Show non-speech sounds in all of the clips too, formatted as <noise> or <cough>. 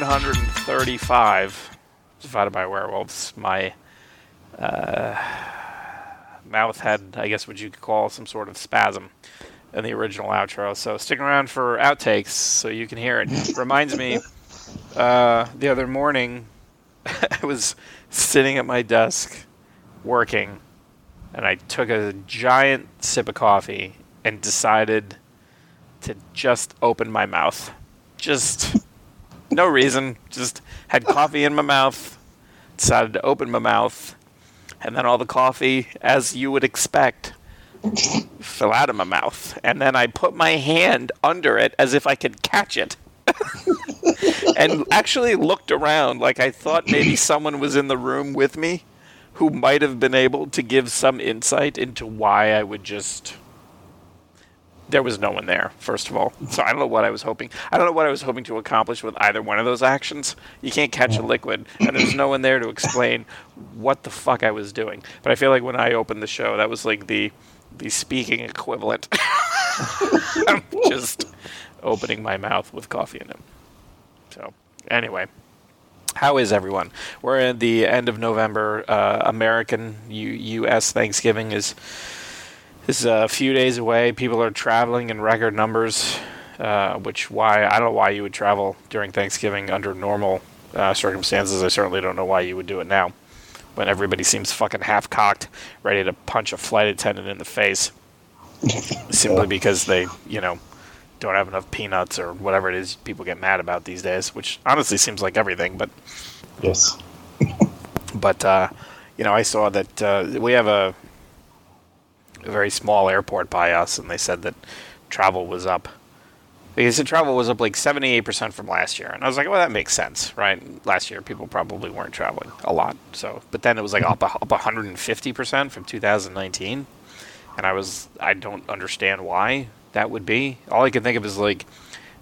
episode 135 divided by werewolves. My uh, mouth had, I guess, what you could call some sort of spasm in the original outro. So stick around for outtakes so you can hear it. Reminds me, uh, the other morning, <laughs> I was sitting at my desk working, and I took a giant sip of coffee and decided to just open my mouth. Just no reason. Just had coffee in my mouth. Decided to open my mouth. And then all the coffee, as you would expect, fell out of my mouth. And then I put my hand under it as if I could catch it. <laughs> and actually looked around like I thought maybe <clears throat> someone was in the room with me who might have been able to give some insight into why I would just there was no one there, first of all. So I don't know what I was hoping. I don't know what I was hoping to accomplish with either one of those actions. You can't catch a liquid, and there's no one there to explain what the fuck I was doing. But I feel like when I opened the show, that was like the the speaking equivalent. <laughs> I'm just opening my mouth with coffee in it. So anyway. How is everyone? We're at the end of November. Uh, American U- U.S. Thanksgiving is is a few days away. People are traveling in record numbers, uh, which why I don't know why you would travel during Thanksgiving under normal uh, circumstances. I certainly don't know why you would do it now, when everybody seems fucking half cocked, ready to punch a flight attendant in the face, <laughs> simply because they, you know, don't have enough peanuts or whatever it is people get mad about these days. Which honestly seems like everything, but Yes. <laughs> but uh, you know, I saw that uh, we have a, a very small airport by us, and they said that travel was up. They said travel was up like seventy-eight percent from last year, and I was like, "Well, that makes sense, right?" Last year, people probably weren't traveling a lot, so. But then it was like up up one hundred and fifty percent from two thousand nineteen, and I was I don't understand why that would be. All I can think of is like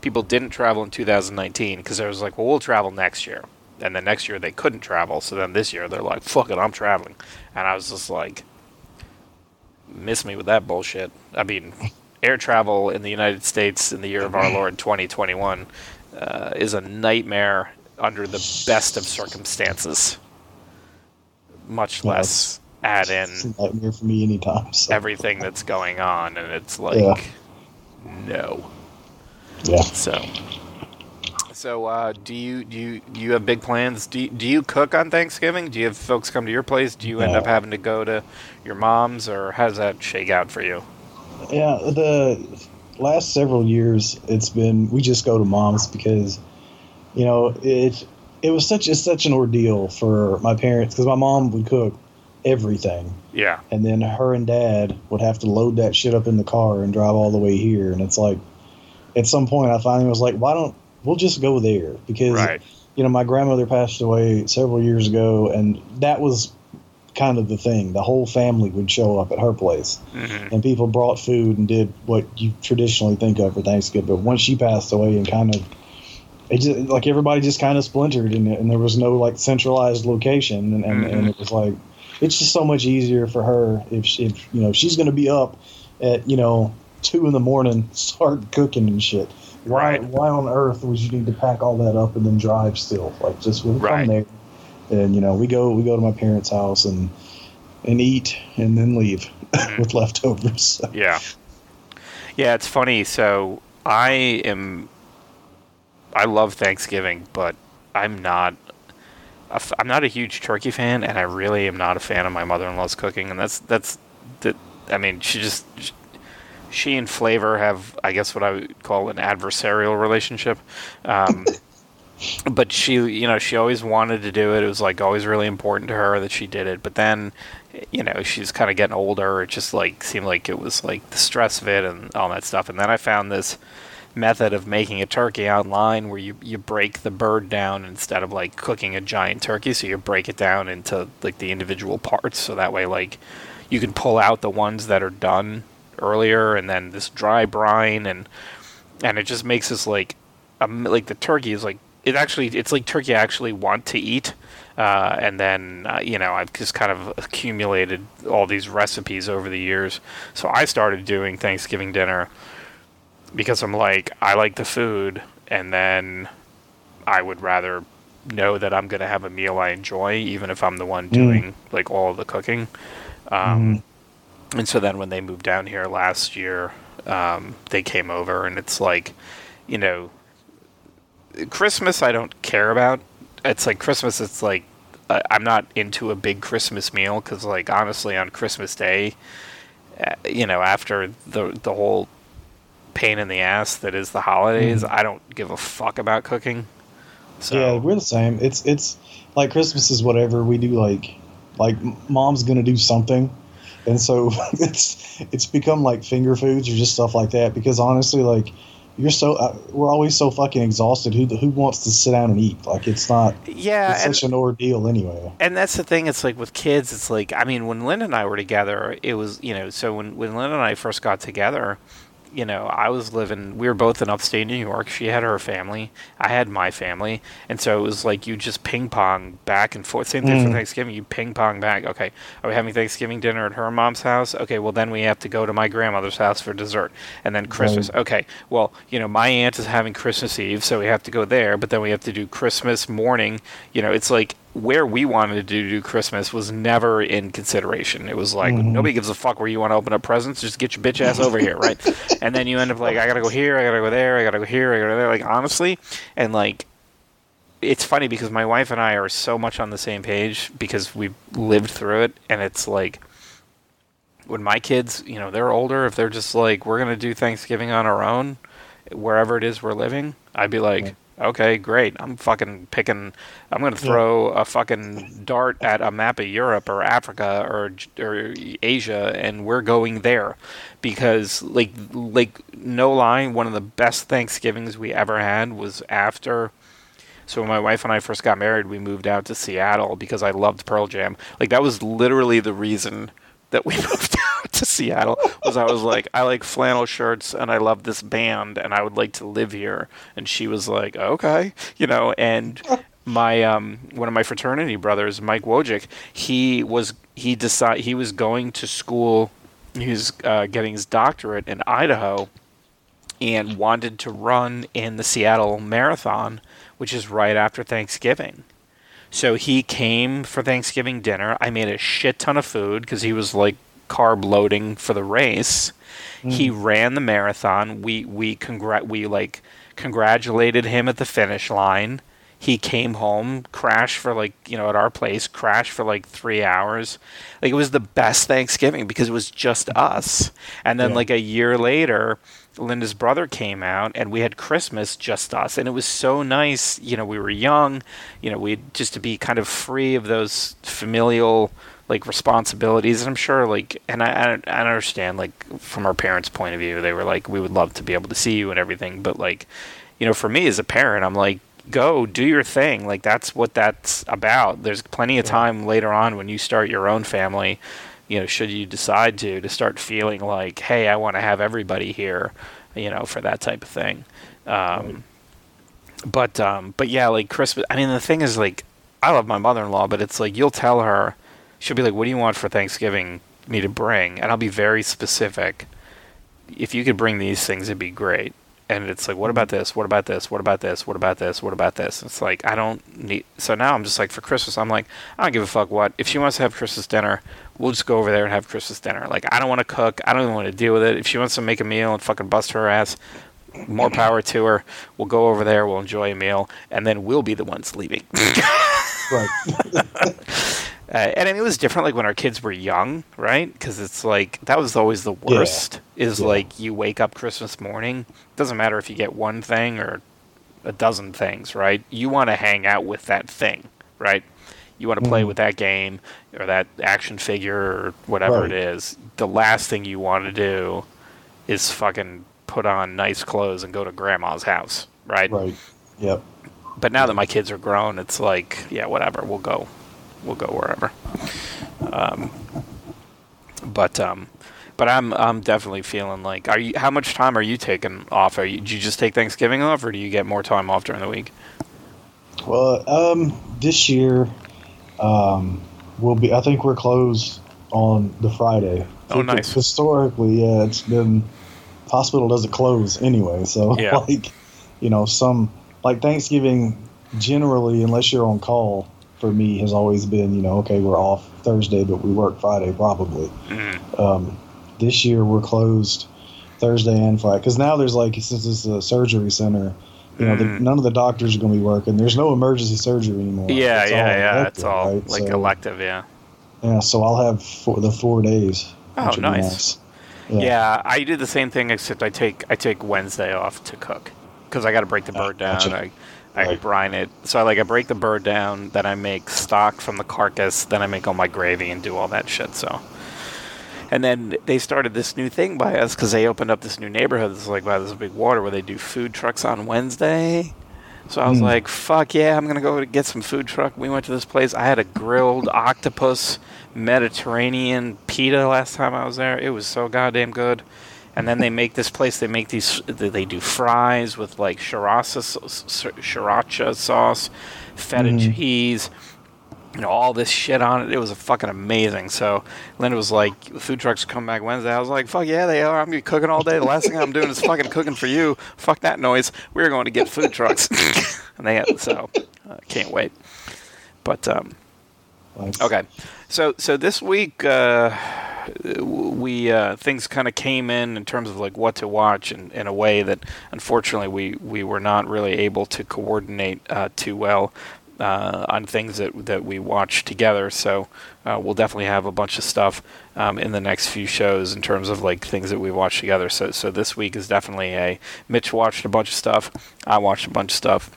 people didn't travel in two thousand nineteen because I was like, "Well, we'll travel next year." and then next year they couldn't travel. So then this year they're like, "Fuck it, I'm traveling," and I was just like, "Miss me with that bullshit." I mean, air travel in the United States in the year of our Lord 2021 uh, is a nightmare under the best of circumstances. Much Yeah, less add in nightmare for me anytime. So. everything that's going on, and it's like, Yeah. no. Yeah. So, so uh, do you do you do you have big plans? Do you, do you cook on Thanksgiving? Do you have folks come to your place? Do you end No. up having to go to your mom's, or how does that shake out for you? Yeah. The last several years, it's been we just go to mom's because, you know, it it was such it's such an ordeal for my parents because my mom would cook everything, Yeah, and then her and dad would have to load that shit up in the car and drive all the way here, and it's like, at some point, I finally was like, why don't we'll just go there because right. you know, my grandmother passed away several years ago, and that was kind of the thing. The whole family would show up at her place, hmm and people brought food and did what you traditionally think of for Thanksgiving. But once she passed away, and kind of, it just like everybody just kind of splintered, and, and there was no like centralized location, and, and, and it was like it's just so much easier for her if she, if you know she's going to be up at you know two in the morning, <laughs> start cooking and shit. Why Right. why on earth would you need to pack all that up and then drive still? Like just we'll Right. come there, and you know we go we go to my parents' house and and eat and then leave <laughs> mm-hmm. with leftovers. So, <laughs> Yeah, yeah. It's funny. So I am. I love Thanksgiving, but I'm not. a f- I'm not a huge turkey fan, and I really am not a fan of my mother-in-law's cooking. And that's that's that. I mean, she just she and Flavor have, I guess, what I would call an adversarial relationship. Um, <laughs> but she, you know, she always wanted to do it. It was like always really important to her that she did it. But then, you know, she's kind of getting older. It just like seemed like it was like the stress of it and all that stuff. And then I found this method of making a turkey online where you, you break the bird down instead of like cooking a giant turkey. So you break it down into like the individual parts. So that way, like, you can pull out the ones that are done earlier and then this dry brine and and it just makes this like um, like the turkey is like it actually it's like turkey I actually want to eat uh, and then uh, you know I've just kind of accumulated all these recipes over the years. So I started doing Thanksgiving dinner because I'm like I like the food and then I would rather know that I'm going to have a meal I enjoy, even if I'm the one doing like all the cooking. Um, And so then when they moved down here last year, um, they came over, and it's like, you know, Christmas I don't care about. It's like Christmas. It's like I'm not into a big Christmas meal because, like, honestly, on Christmas Day, uh, you know, after the the whole pain in the ass that is the holidays, I don't give a fuck about cooking. So Yeah, we're the same. It's it's like Christmas is whatever we do. Like like mom's gonna do something, and so <laughs> it's it's become like finger foods or just stuff like that. Because honestly, like you're so uh, we're always so fucking exhausted. Who who wants to sit down and eat? Like it's not. yeah, It's and, such an ordeal anyway. and that's the thing. It's like with kids. It's like I mean, when Lynn and I were together, it was you know. So when when Lynn and I first got together, you know, I was living. We were both in upstate New York. She had her family. I had my family, and so it was like you just ping pong back and forth. Same thing for Mm. Thanksgiving. You ping pong back. Okay, are we having Thanksgiving dinner at her mom's house? Okay, well then we have to go to my grandmother's house for dessert, and then Christmas. Okay, well you know my aunt is having Christmas Eve, so we have to go there. But then we have to do Christmas morning. You know, it's like where we wanted to do Christmas was never in consideration. It was like Mhm. nobody gives a fuck where you want to open up presents. Just get your bitch ass over here, right? <laughs> And then you end up like, I gotta go here, I gotta go there, I gotta go here, I gotta go there. Like honestly, and like, it's funny because my wife and I are so much on the same page because we've lived through it, and it's like. When my kids, you know, they're older, if they're just like, we're gonna do Thanksgiving on our own, wherever it is we're living, I'd be like, okay, great. I'm fucking picking. I'm gonna throw a fucking dart at a map of Europe or Africa or or Asia, and we're going there because, like, like no lie, one of the best Thanksgivings we ever had was after. So when my wife and I first got married, we moved out to Seattle because I loved Pearl Jam. Like that was literally the reason that we <laughs> moved out <laughs> to Seattle was I was like I like flannel shirts and I love this band and I would like to live here and she was like okay you know and my um one of my fraternity brothers Mike Wojcik he was he decide he was going to school he was uh, getting his doctorate in Idaho and wanted to run in the Seattle Marathon which is right after Thanksgiving so he came for Thanksgiving dinner. I made a shit ton of food because he was like carb loading for the race. He mm. ran the marathon. We we congrat we like congratulated him at the finish line. He came home, crashed for like you know at our place, crashed for like three hours. Like it was the best Thanksgiving because it was just us. And then Yeah. like a year later, Linda's brother came out and we had Christmas just us and it was so nice. You know, we were young, you know, we just to be kind of free of those familial like responsibilities. And I'm sure like and I I, I understand like from our parents' point of view, they were like we would love to be able to see you and everything, but like you know, for me as a parent, I'm like go do your thing. Like that's what that's about. There's plenty of time later on when you start your own family you know, should you decide to, to start feeling like, hey, I want to have everybody here, you know, for that type of thing. Um, But, um, but yeah, like Christmas. I mean, the thing is, like, I love my mother-in-law, but it's like you'll tell her, she'll be like, "What do you want for Thanksgiving me to bring?" And I'll be very specific. If you could bring these things, it'd be great. And it's like, what about mm-hmm. this? What about this? What about this? What about this? What about this? It's like I don't need. So now I'm just like for Christmas, I'm like I don't give a fuck what. If she wants to have Christmas dinner, we'll just go over there and have Christmas dinner. Like I don't want to cook. I don't even want to deal with it. If she wants to make a meal and fucking bust her ass, more power to her. We'll go over there. We'll enjoy a meal, and then we'll be the ones leaving. Right. <laughs> <laughs> Uh, and I mean, it was different like when our kids were young, right? Because it's like that was always the worst. Is Yeah. like you wake up Christmas morning. Doesn't matter if you get one thing or a dozen things, right? You want to hang out with that thing, right? You want to play Mhm. with that game or that action figure or whatever Right. it is. The last thing you want to do is fucking put on nice clothes and go to grandma's house, right? right. Yep. But now that my kids are grown, it's like, yeah, whatever. We'll go, we'll go wherever. Um, but um, but I'm I'm definitely feeling like, are you? How much time are you taking off? Are you? Did you just take Thanksgiving off, or do you get more time off during the week? Well, um, this year, um, we'll be. I think we're closed on the Friday. Oh, nice. Historically, yeah, it's been hospital doesn't close anyway, so <laughs> Yeah. like you know, some like Thanksgiving generally, unless you're on call, for me has always been, you know, okay, we're off Thursday, but we work Friday probably. Mm. Um, this year we're closed Thursday and Friday because now there's like since it's a surgery center, you know, the, Mm. none of the doctors are going to be working. There's no emergency surgery anymore. Yeah, It's yeah, yeah. elective, It's all right? like So, elective, yeah. Yeah, so I'll have four, the four days. Oh, be nice. Yeah. Yeah. I do the same thing except I take I take Wednesday off to cook because I got to break the Ah, bird down. gotcha. I I Right. brine it. So I like I break the bird down, then I make stock from the carcass, then I make all my gravy and do all that shit. So. And then they started this new thing by us because they opened up this new neighborhood. It's like by this big water where they do food trucks on Wednesday. So I was Hmm. like, "Fuck yeah, I'm gonna go get some food truck." We went to this place. I had a grilled octopus Mediterranean pita last time I was there. It was so goddamn good. And then they make this place. They make these. They do fries with like sriracha, sriracha sauce, feta Mhm. cheese, you know, all this shit on it. It was fucking amazing. So Linda was like, "The food trucks come back Wednesday." I was like, "Fuck yeah, they are. I'm gonna be cooking all day. The last thing I'm doing is fucking cooking for you. Fuck that noise. We're going to get food trucks." <laughs> and they had so uh, can't wait. But um, Nice. Okay, so so this week uh, we uh, things kind of came in in terms of like what to watch in, in a way that unfortunately we, we were not really able to coordinate uh, too well uh, on things that that we watched together. So uh, we'll definitely have a bunch of stuff um, in the next few shows in terms of like things that we watched together. So so this week is definitely a Mitch watched a bunch of stuff, I watched a bunch of stuff,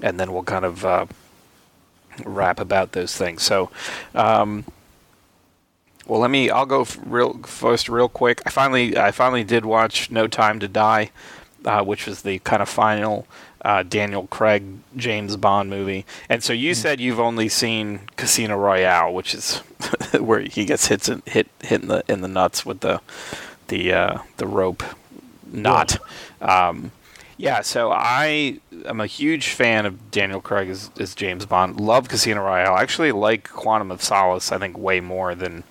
and then we'll kind of. Uh, rap about those things. So, um, well, let me. I'll go real first, real quick. I finally, I finally did watch No Time to Die, uh, which was the kind of final uh, Daniel Craig James Bond movie. And so you said you've only seen Casino Royale, which is <laughs> where he gets hits in, hit hit in the in the nuts with the the uh, the rope knot. Um, yeah, so I am a huge fan of Daniel Craig as, as James Bond. Love Casino Royale. I actually like Quantum of Solace, I think, way more than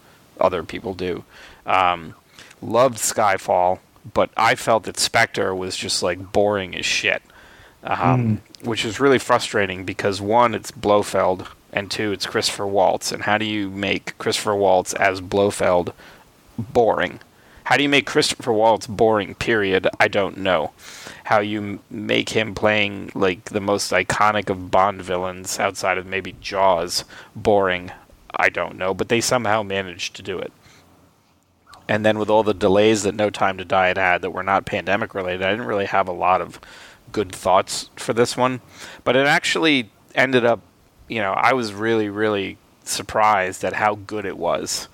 other people do. Um, loved Skyfall, but I felt that Spectre was just like boring as shit. Um, Which is really frustrating because one, it's Blofeld, and two, it's Christopher Waltz. And how do you make Christopher Waltz as Blofeld boring? How do you make Christopher Waltz boring? Period. I don't know. How you m- make him playing like the most iconic of Bond villains outside of maybe Jaws boring? I don't know. But they somehow managed to do it. And then with all the delays that No Time to Die had had that were not pandemic related, I didn't really have a lot of good thoughts for this one. But it actually ended up, you know, I was really, really surprised at how good it was.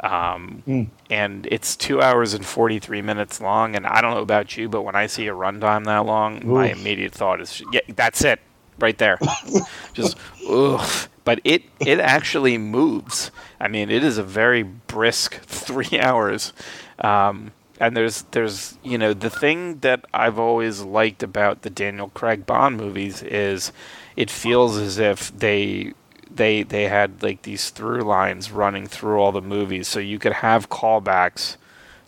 Um, Mm. And it's two hours and 43 minutes long. And I don't know about you, but when I see a runtime that long, my immediate thought is, yeah, that's it, right there. <laughs> Just, ugh. But it, it actually moves. I mean, it is a very brisk <laughs> three hours. Um, and there's, there's, you know, the thing that I've always liked about the Daniel Craig Bond movies is it feels as if they they they had like these through lines running through all the movies so you could have callbacks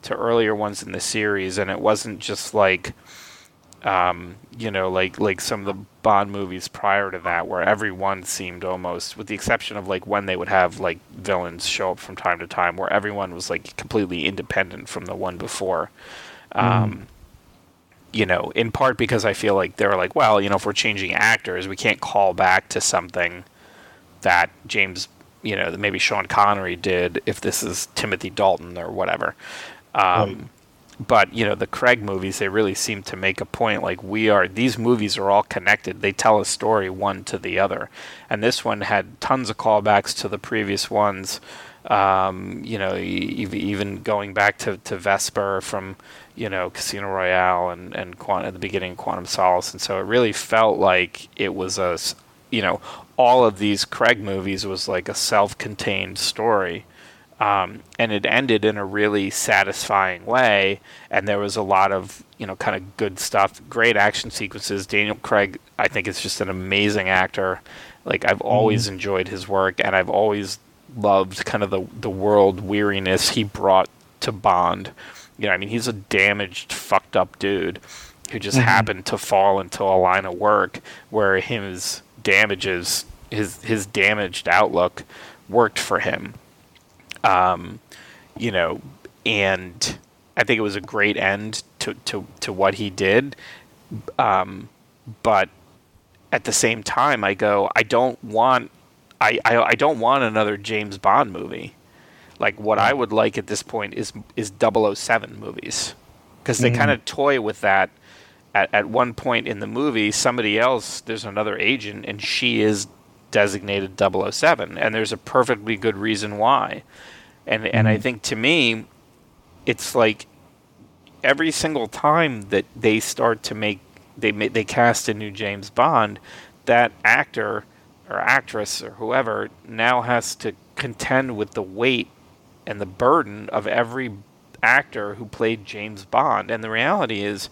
to earlier ones in the series and it wasn't just like um, you know like like some of the Bond movies prior to that where everyone seemed almost with the exception of like when they would have like villains show up from time to time where everyone was like completely independent from the one before um, you know, in part because I feel like they're like, well, you know, if we're changing actors, we can't call back to something that James, you know, that maybe Sean Connery did if this is Timothy Dalton or whatever. Um, Right. But you know, the Craig movies, they really seem to make a point. Like we are, these movies are all connected. They tell a story one to the other, and this one had tons of callbacks to the previous ones. Um, you know, e- even going back to, to Vesper from you know Casino Royale and and Quant- at the beginning of Quantum Solace, and so it really felt like it was a you know all of these Craig movies was like a self-contained story. Um, and it ended in a really satisfying way, and there was a lot of you know kind of good stuff, great action sequences. Daniel Craig, I think, is just an amazing actor. Like I've always enjoyed his work, and I've always loved kind of the the world weariness he brought to Bond. You know, I mean, he's a damaged, fucked up dude, who just mm-hmm. happened to fall into a line of work where his damages his his damaged outlook worked for him. Um, you know, and I think it was a great end to to to what he did. Um, but at the same time, I go, I don't want, I, I, I don't want another James Bond movie. Like what I would like at this point is is 007 movies because they mm-hmm. kind of toy with that. At, at one point in the movie, somebody else, there's another agent, and she is designated 007, and there's a perfectly good reason why. And mm-hmm. and I mm-hmm. think to me, it's like every single time that they start to make they they cast a new James Bond, that actor or actress or whoever now has to contend with the weight and the burden of every actor who played James Bond. And the reality is,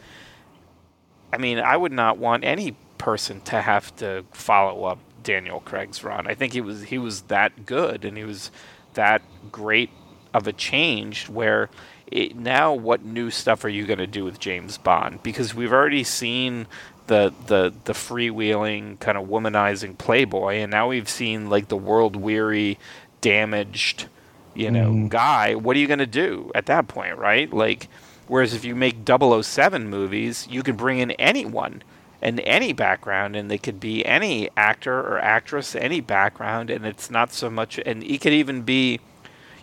I mean, I would not want any person to have to follow up Daniel Craig's run. I think he was he was that good and he was that great of a change where it, now what new stuff are you going to do with James Bond? Because we've already seen the the the freewheeling kind of womanizing playboy, and now we've seen like the world weary, damaged, you know, mm. guy. What are you going to do at that point, right? Like, whereas if you make 007 movies, you can bring in anyone and any background, and they could be any actor or actress, any background, and it's not so much. And he could even be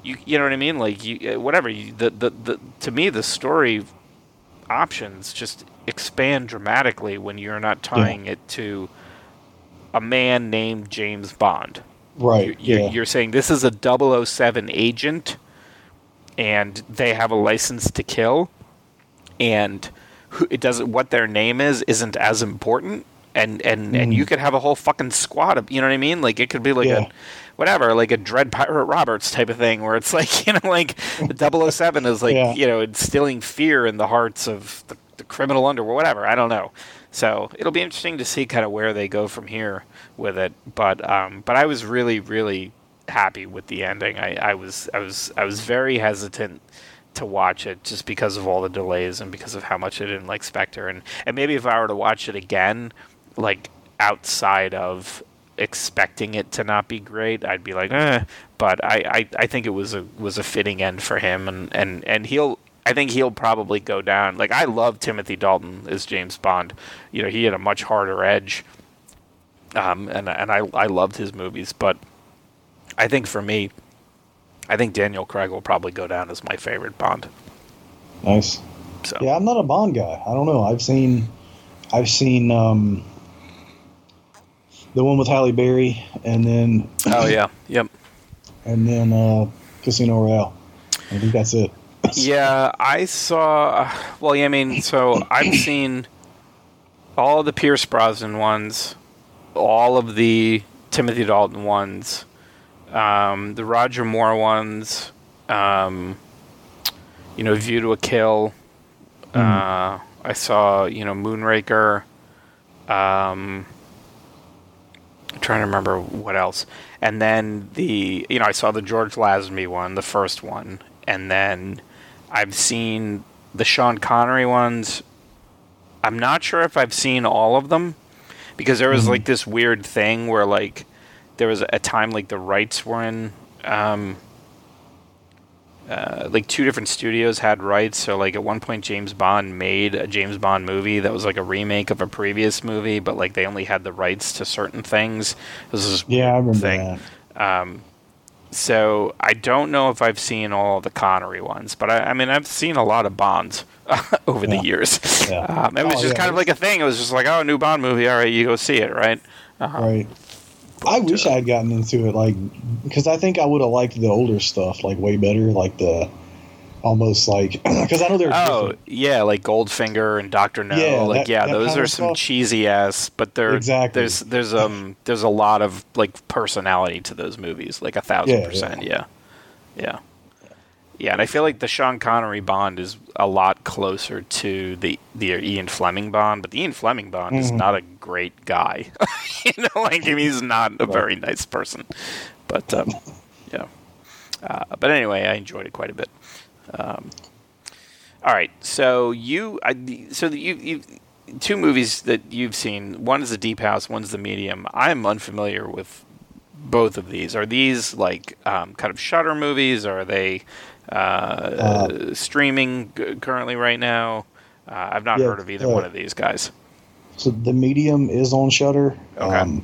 you you know what I mean? Like you uh, whatever. You, the, the the to me the story options just expand dramatically when you're not tying yeah. it to a man named James Bond. Right. You're, yeah. you're saying this is a 007 agent and they have a license to kill and who, it doesn't what their name is isn't as important and and mm. and you could have a whole fucking squad of you know what I mean? Like it could be like yeah. a whatever, like a Dread Pirate Roberts type of thing, where it's <laughs> like, you know, like the 007 is like, yeah. you know, instilling fear in the hearts of the, the criminal underworld, whatever. I don't know. So it'll be interesting to see kind of where they go from here with it. But um, but I was really really happy with the ending. I, I was I was I was very hesitant to watch it just because of all the delays and because of how much I didn't like Spectre and and maybe if I were to watch it again, like outside of expecting it to not be great, I'd be like, eh. But I, I, I think it was a was a fitting end for him, and, and, and he'll I think he'll probably go down. Like I love Timothy Dalton as James Bond. You know, he had a much harder edge, um, and and I I loved his movies. But I think for me, I think Daniel Craig will probably go down as my favorite Bond. Nice. So. Yeah, I'm not a Bond guy. I don't know. I've seen, I've seen um, the one with Halle Berry, and then oh yeah, yep, and then uh, Casino Royale. I think that's it. <laughs> yeah, I saw. Well, yeah, I mean, so I've seen all the Pierce Brosnan ones, all of the Timothy Dalton ones, um, the Roger Moore ones, um, you know, View to a Kill. Mm. Uh, I saw, you know, Moonraker. Um, I'm trying to remember what else. And then the you know I saw the George Lazenby one, the first one, and then I've seen the Sean Connery ones. I'm not sure if I've seen all of them because there was mm-hmm. like this weird thing where like there was a time like the rights were in um, uh, like two different studios had rights. So like at one point, James Bond made a James Bond movie that was like a remake of a previous movie, but like they only had the rights to certain things. This is yeah, I remember thing. that. Um, so I don't know if I've seen all the Connery ones, but I, I mean I've seen a lot of Bonds <laughs> over yeah. the years. Yeah. Um, it was oh, just yeah, kind of like a thing. It was just like, oh, a new Bond movie. All right, you go see it, right? Uh-huh. Right. I wish I had gotten into it, like, because I think I would have liked the older stuff, like, way better, like the almost like <clears throat> because I know there's oh different. yeah, like Goldfinger and Doctor No, yeah, like that, yeah, that those are some cheesy ass, but they're exactly there's there's um there's a lot of like personality to those movies, like a thousand yeah, percent, yeah, yeah. Yeah, and I feel like the Sean Connery Bond is a lot closer to the the Ian Fleming Bond, but the Ian Fleming Bond mm-hmm. is not a great guy. <laughs> you know, like he's not a very nice person. But um, yeah. Uh, but anyway, I enjoyed it quite a bit. Um, All right, so you, I, so you, you, two movies that you've seen. One is the Deep House. One's the Medium. I'm unfamiliar with both of these. Are these like um, kind of Shudder movies? Or are they uh, uh, streaming currently right now? Uh, I've not Yeah, heard of either uh, one of these guys. So the medium is on Shudder, Okay.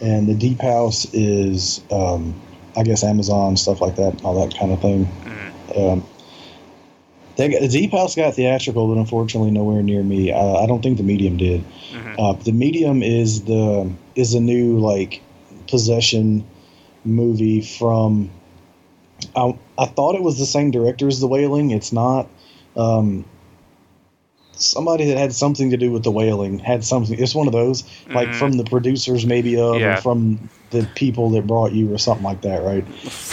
and the Deep House is, um, I guess, Amazon stuff like that, all that kind of thing. Mhm. Um, they got, the Deep House got theatrical, but unfortunately nowhere near me. Uh, I don't think the medium did. Mhm. Uh, the medium is the is a new like possession movie from. I, I thought it was the same director as The Wailing. It's not. Um, somebody that had something to do with The Wailing had something. It's one of those like Mhm. from the producers maybe of Yeah. or from the people that brought you or something like that, right?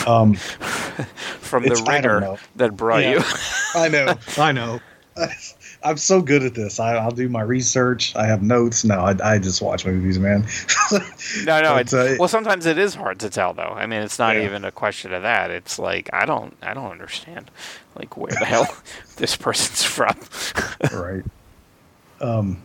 Um, <laughs> From the it's- I don't ringer know. that brought Yeah. you. I know. <laughs> I know. <laughs> I'm so good at this. I, I'll do my research. I have notes. No, I, I just watch movies, man. <laughs> No, no. But, It's, uh, well, sometimes it is hard to tell, though. I mean, it's not Yeah. even a question of that. It's like I don't, I don't understand, like where the hell <laughs> this person's from. <laughs> right. Um,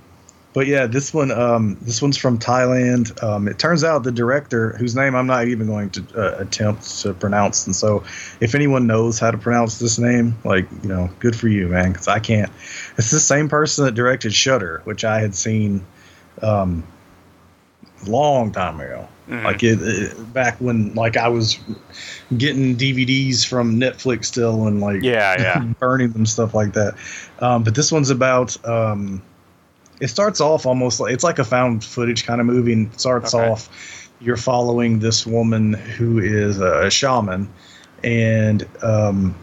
but yeah, this one, um, this one's from Thailand. Um, it turns out the director, whose name I'm not even going to uh, attempt to pronounce, and so if anyone knows how to pronounce this name, like you know, good for you, man, because I can't. It's the same person that directed Shutter, which I had seen, um, long time ago. Mhm. Like it, it back when like I was getting DVDs from Netflix still and like Yeah, yeah. <laughs> burning them stuff like that. Um, but this one's about um, it starts off almost like it's like a found footage kind of movie and it starts Okay. off you're following this woman who is a, shaman and um,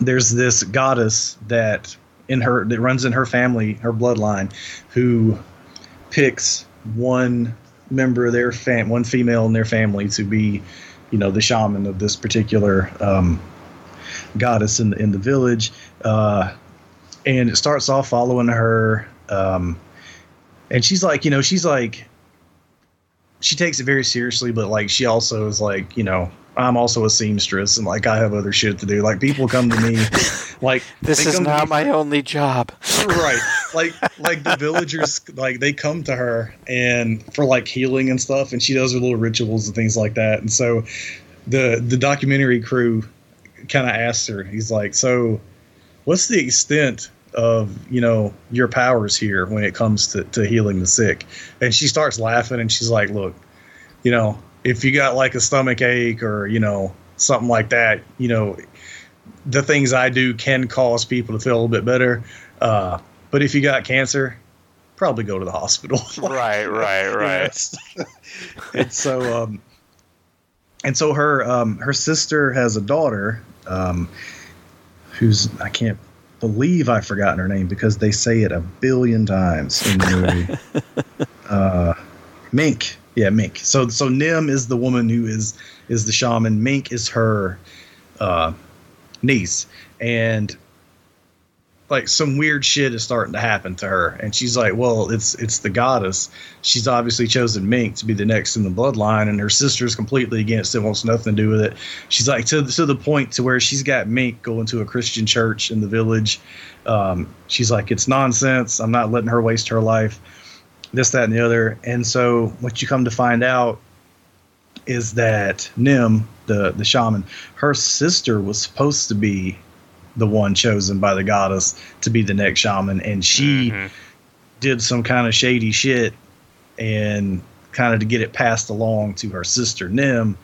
there's this goddess that in her that runs in her family her bloodline who picks one member of their fam one female in their family to be you know the shaman of this particular um, goddess in the, in the village uh, and it starts off following her um, and she's like you know she's like she takes it very seriously but like she also is like you know i'm also a seamstress and like i have other shit to do. Like people come to me <laughs> like This is not my only job. right. Like like the <laughs> villagers like they come to her and for like healing and stuff and she does her little rituals and things like that. And so the the documentary crew kind of asked her he's like so what's the extent of you know your powers here when it comes to, to healing the sick. And she starts laughing and she's like look you know if you got like a stomach ache or you know something like that you know the things i do can cause people to feel a little bit better. Uh, but if you got cancer probably go to the hospital. <laughs> Right, right, <laughs> right. And so um and so her um her sister has a daughter um who's I can't believe I've forgotten her name because they say it a billion times in the movie. <laughs> uh Mink. Yeah, Mink. So so Nim is the woman who is is the shaman. Mink is her uh niece. And like some weird shit is starting to happen to her. And she's like well it's it's the goddess. She's obviously chosen mink to be the next in the bloodline and her sister's completely against it wants nothing to do with it. She's like to, to the point to where she's got mink going to a christian church in the village. Um, she's like it's nonsense. I'm not letting her waste her life. This that and the other. And so what you come to find out is that nim the the shaman her sister was supposed to be the one chosen by the goddess to be the next shaman and she Mhm. did some kind of shady shit and kind of to get it passed along to her sister Nim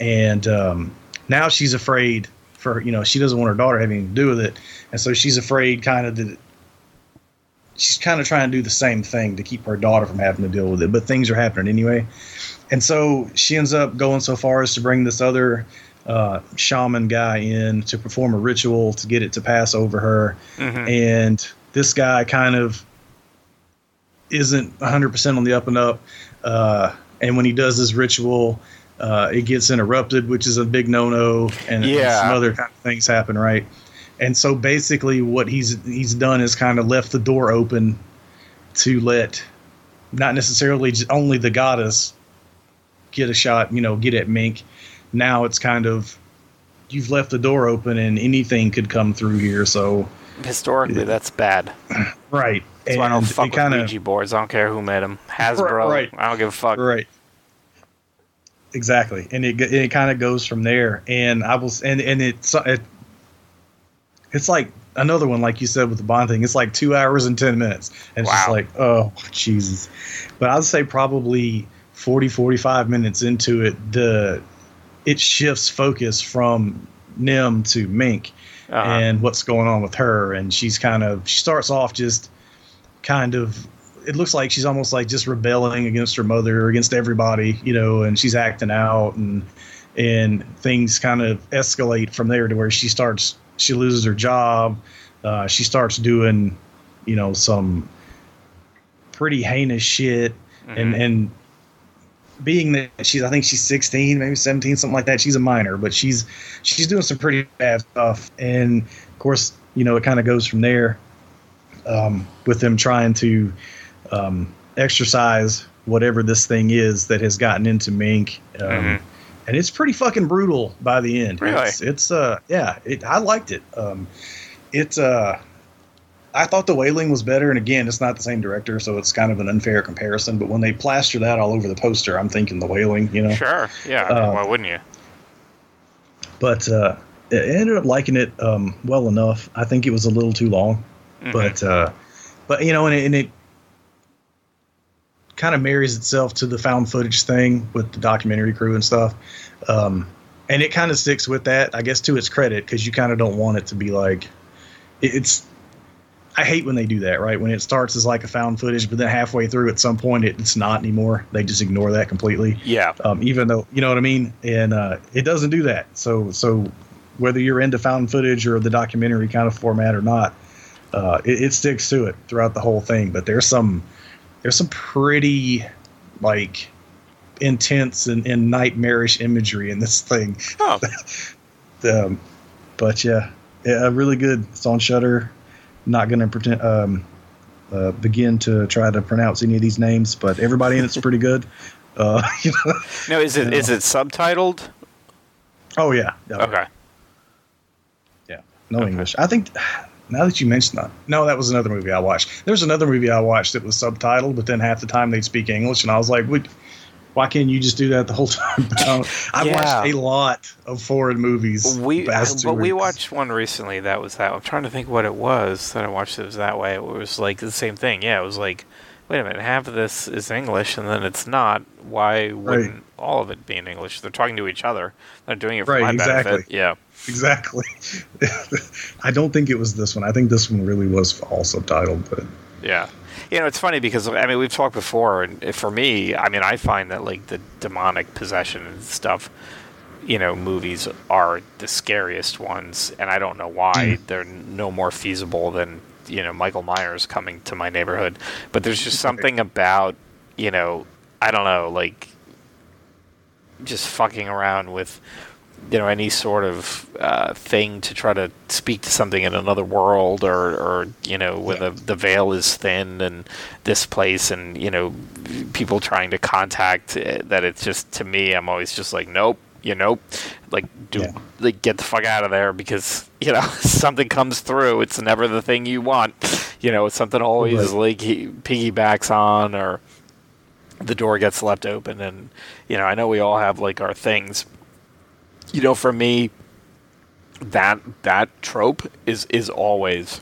and um, now she's afraid for you know she doesn't want her daughter having to do with it and so she's afraid kind of that she's kind of trying to do the same thing to keep her daughter from having to deal with it but things are happening anyway and so she ends up going so far as to bring this other uh, shaman guy in to perform a ritual to get it to pass over her Mhm. and this guy kind of isn't 100% on the up and up uh, and when he does his ritual uh, it gets interrupted which is a big no-no and, and Yeah. some other kind of things happen right and so basically what he's he's done is kind of left the door open to let not necessarily just only the goddess get a shot you know get at mink now it's kind of you've left the door open and anything could come through here. So Historically, yeah. that's bad. Right. That's and why I don't fuck with kinda, Ouija boards. I don't care who made them. Hasbro. Right. I don't give a fuck. Right. Exactly, and it it kind of goes from there. And I was and and it's it, it's like another one, like you said with the Bond thing. It's like two hours and ten minutes, and it's just like oh Jesus. But I'd say probably 40, 45 minutes into it, the it shifts focus from Nim to Mink uh-huh. and what's going on with her. And she's kind of she starts off just kind of it looks like she's almost like just rebelling against her mother, against everybody, you know, and she's acting out and and things kind of escalate from there to where she starts she loses her job. Uh, she starts doing, you know, some pretty heinous shit mm-hmm. and and being that she's I think she's 16, maybe 17, something like that. She's a minor, but she's she's doing some pretty bad stuff, and of course, you know, it kind of goes from there um, with them trying to um, exercise whatever this thing is that has gotten into Mink. Um, mm-hmm. And it's pretty fucking brutal by the end. Really? It's, it's uh yeah, it, I liked it. Um, it's uh I thought The Wailing was better, and again, it's not the same director, so it's kind of an unfair comparison. But when they plaster that all over the poster, I'm thinking The Wailing, you know? Sure, yeah. I mean, uh, why wouldn't you? But uh, I ended up liking it um, well enough. I think it was a little too long, mm-hmm. but uh, but you know, and it, and it kind of marries itself to the found footage thing with the documentary crew and stuff. Um, and it kind of sticks with that, I guess, to its credit, because you kind of don't want it to be like it's I hate when they do that, right? When it starts as like a found footage, but then halfway through, at some point, it, it's not anymore. They just ignore that completely. Yeah. Um, even though you know what I mean, and uh, it doesn't do that. So, so whether you're into found footage or the documentary kind of format or not, uh, it, it, sticks to it throughout the whole thing. But there's some there's some pretty like intense and, and nightmarish imagery in this thing. Oh. <laughs> um, but yeah, yeah, really good. It's on Shudder not going to pretend um, uh, begin to try to pronounce any of these names, but everybody in it's pretty good. <laughs> Uh, you know, no, is it is it subtitled? Oh yeah. Okay. Yeah, no okay. English. I think now that you mention that, no, that was another movie I watched. There's another movie I watched that was subtitled, but then half the time they'd speak English, and I was like, "What? Why can't you just do that the whole time? <laughs> I've yeah. watched a lot of foreign movies. We but we watched one recently that was that. I'm trying to think what it was that I watched. It was that way. It was like the same thing. Yeah, it was like, wait a minute, half of this is English and then it's not. Why wouldn't right. all of it be in English? They're talking to each other. They're doing it for right, my exactly. benefit. Yeah, exactly. <laughs> I don't think it was this one. I think this one really was all subtitled, but yeah. You know, it's funny because I mean we've talked before, and for me, I mean I find that like the demonic possession and stuff, you know, movies are the scariest ones, and I don't know why mm. they're no more feasible than you know Michael Myers coming to my neighborhood. But there's just something about you know I don't know like just fucking around with you know any sort of uh, thing to try to speak to something in another world or, or you know when yeah. the, the veil is thin and this place and you know people trying to contact uh, that it's just to me I'm always just like nope you know like do yeah. like get the fuck out of there because you know <laughs> something comes through it's never the thing you want you know it's something always right. like piggybacks on or the door gets left open and you know I know we all have like our things you know, for me, that that trope is is always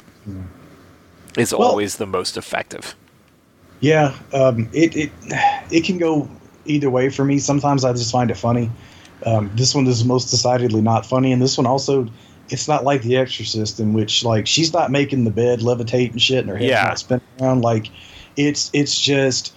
is well, always the most effective. Yeah, um, it it it can go either way for me. Sometimes I just find it funny. Um, this one is most decidedly not funny, and this one also it's not like The Exorcist, in which like she's not making the bed levitate and shit, and her head's yeah. not spinning around. Like it's it's just,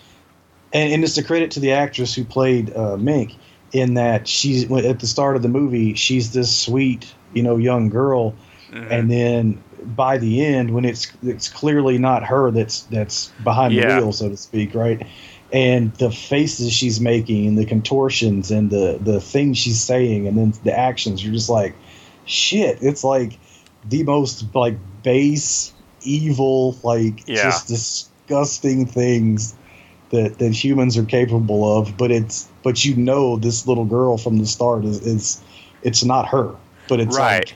and, and it's a credit to the actress who played uh, Mink in that she's at the start of the movie she's this sweet you know young girl mm-hmm. and then by the end when it's it's clearly not her that's that's behind yeah. the wheel so to speak right and the faces she's making the contortions and the the things she's saying and then the actions you're just like shit it's like the most like base evil like yeah. just disgusting things that that humans are capable of but it's but you know this little girl from the start is, is it's not her but it's right,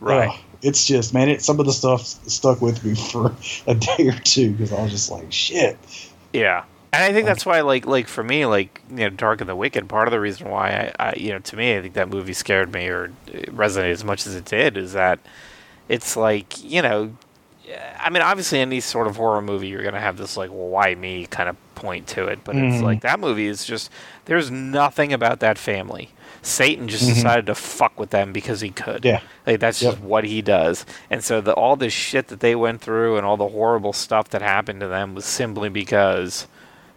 like, right. it's just man, it some of the stuff stuck with me <laughs> for a day or two because I was just like, shit. Yeah. And I think that's why, like, like for me, like you know, Dark and the Wicked. Part of the reason why I, I, you know, to me, I think that movie scared me or resonated as much as it did is that it's like, you know, I mean, obviously, any sort of horror movie, you're gonna have this like, well, why me kind of point to it. But it's Mhm. like that movie is just there's nothing about that family. Satan just Mhm. decided to fuck with them because he could. Yeah. Like that's Yep. just what he does. And so the all this shit that they went through and all the horrible stuff that happened to them was simply because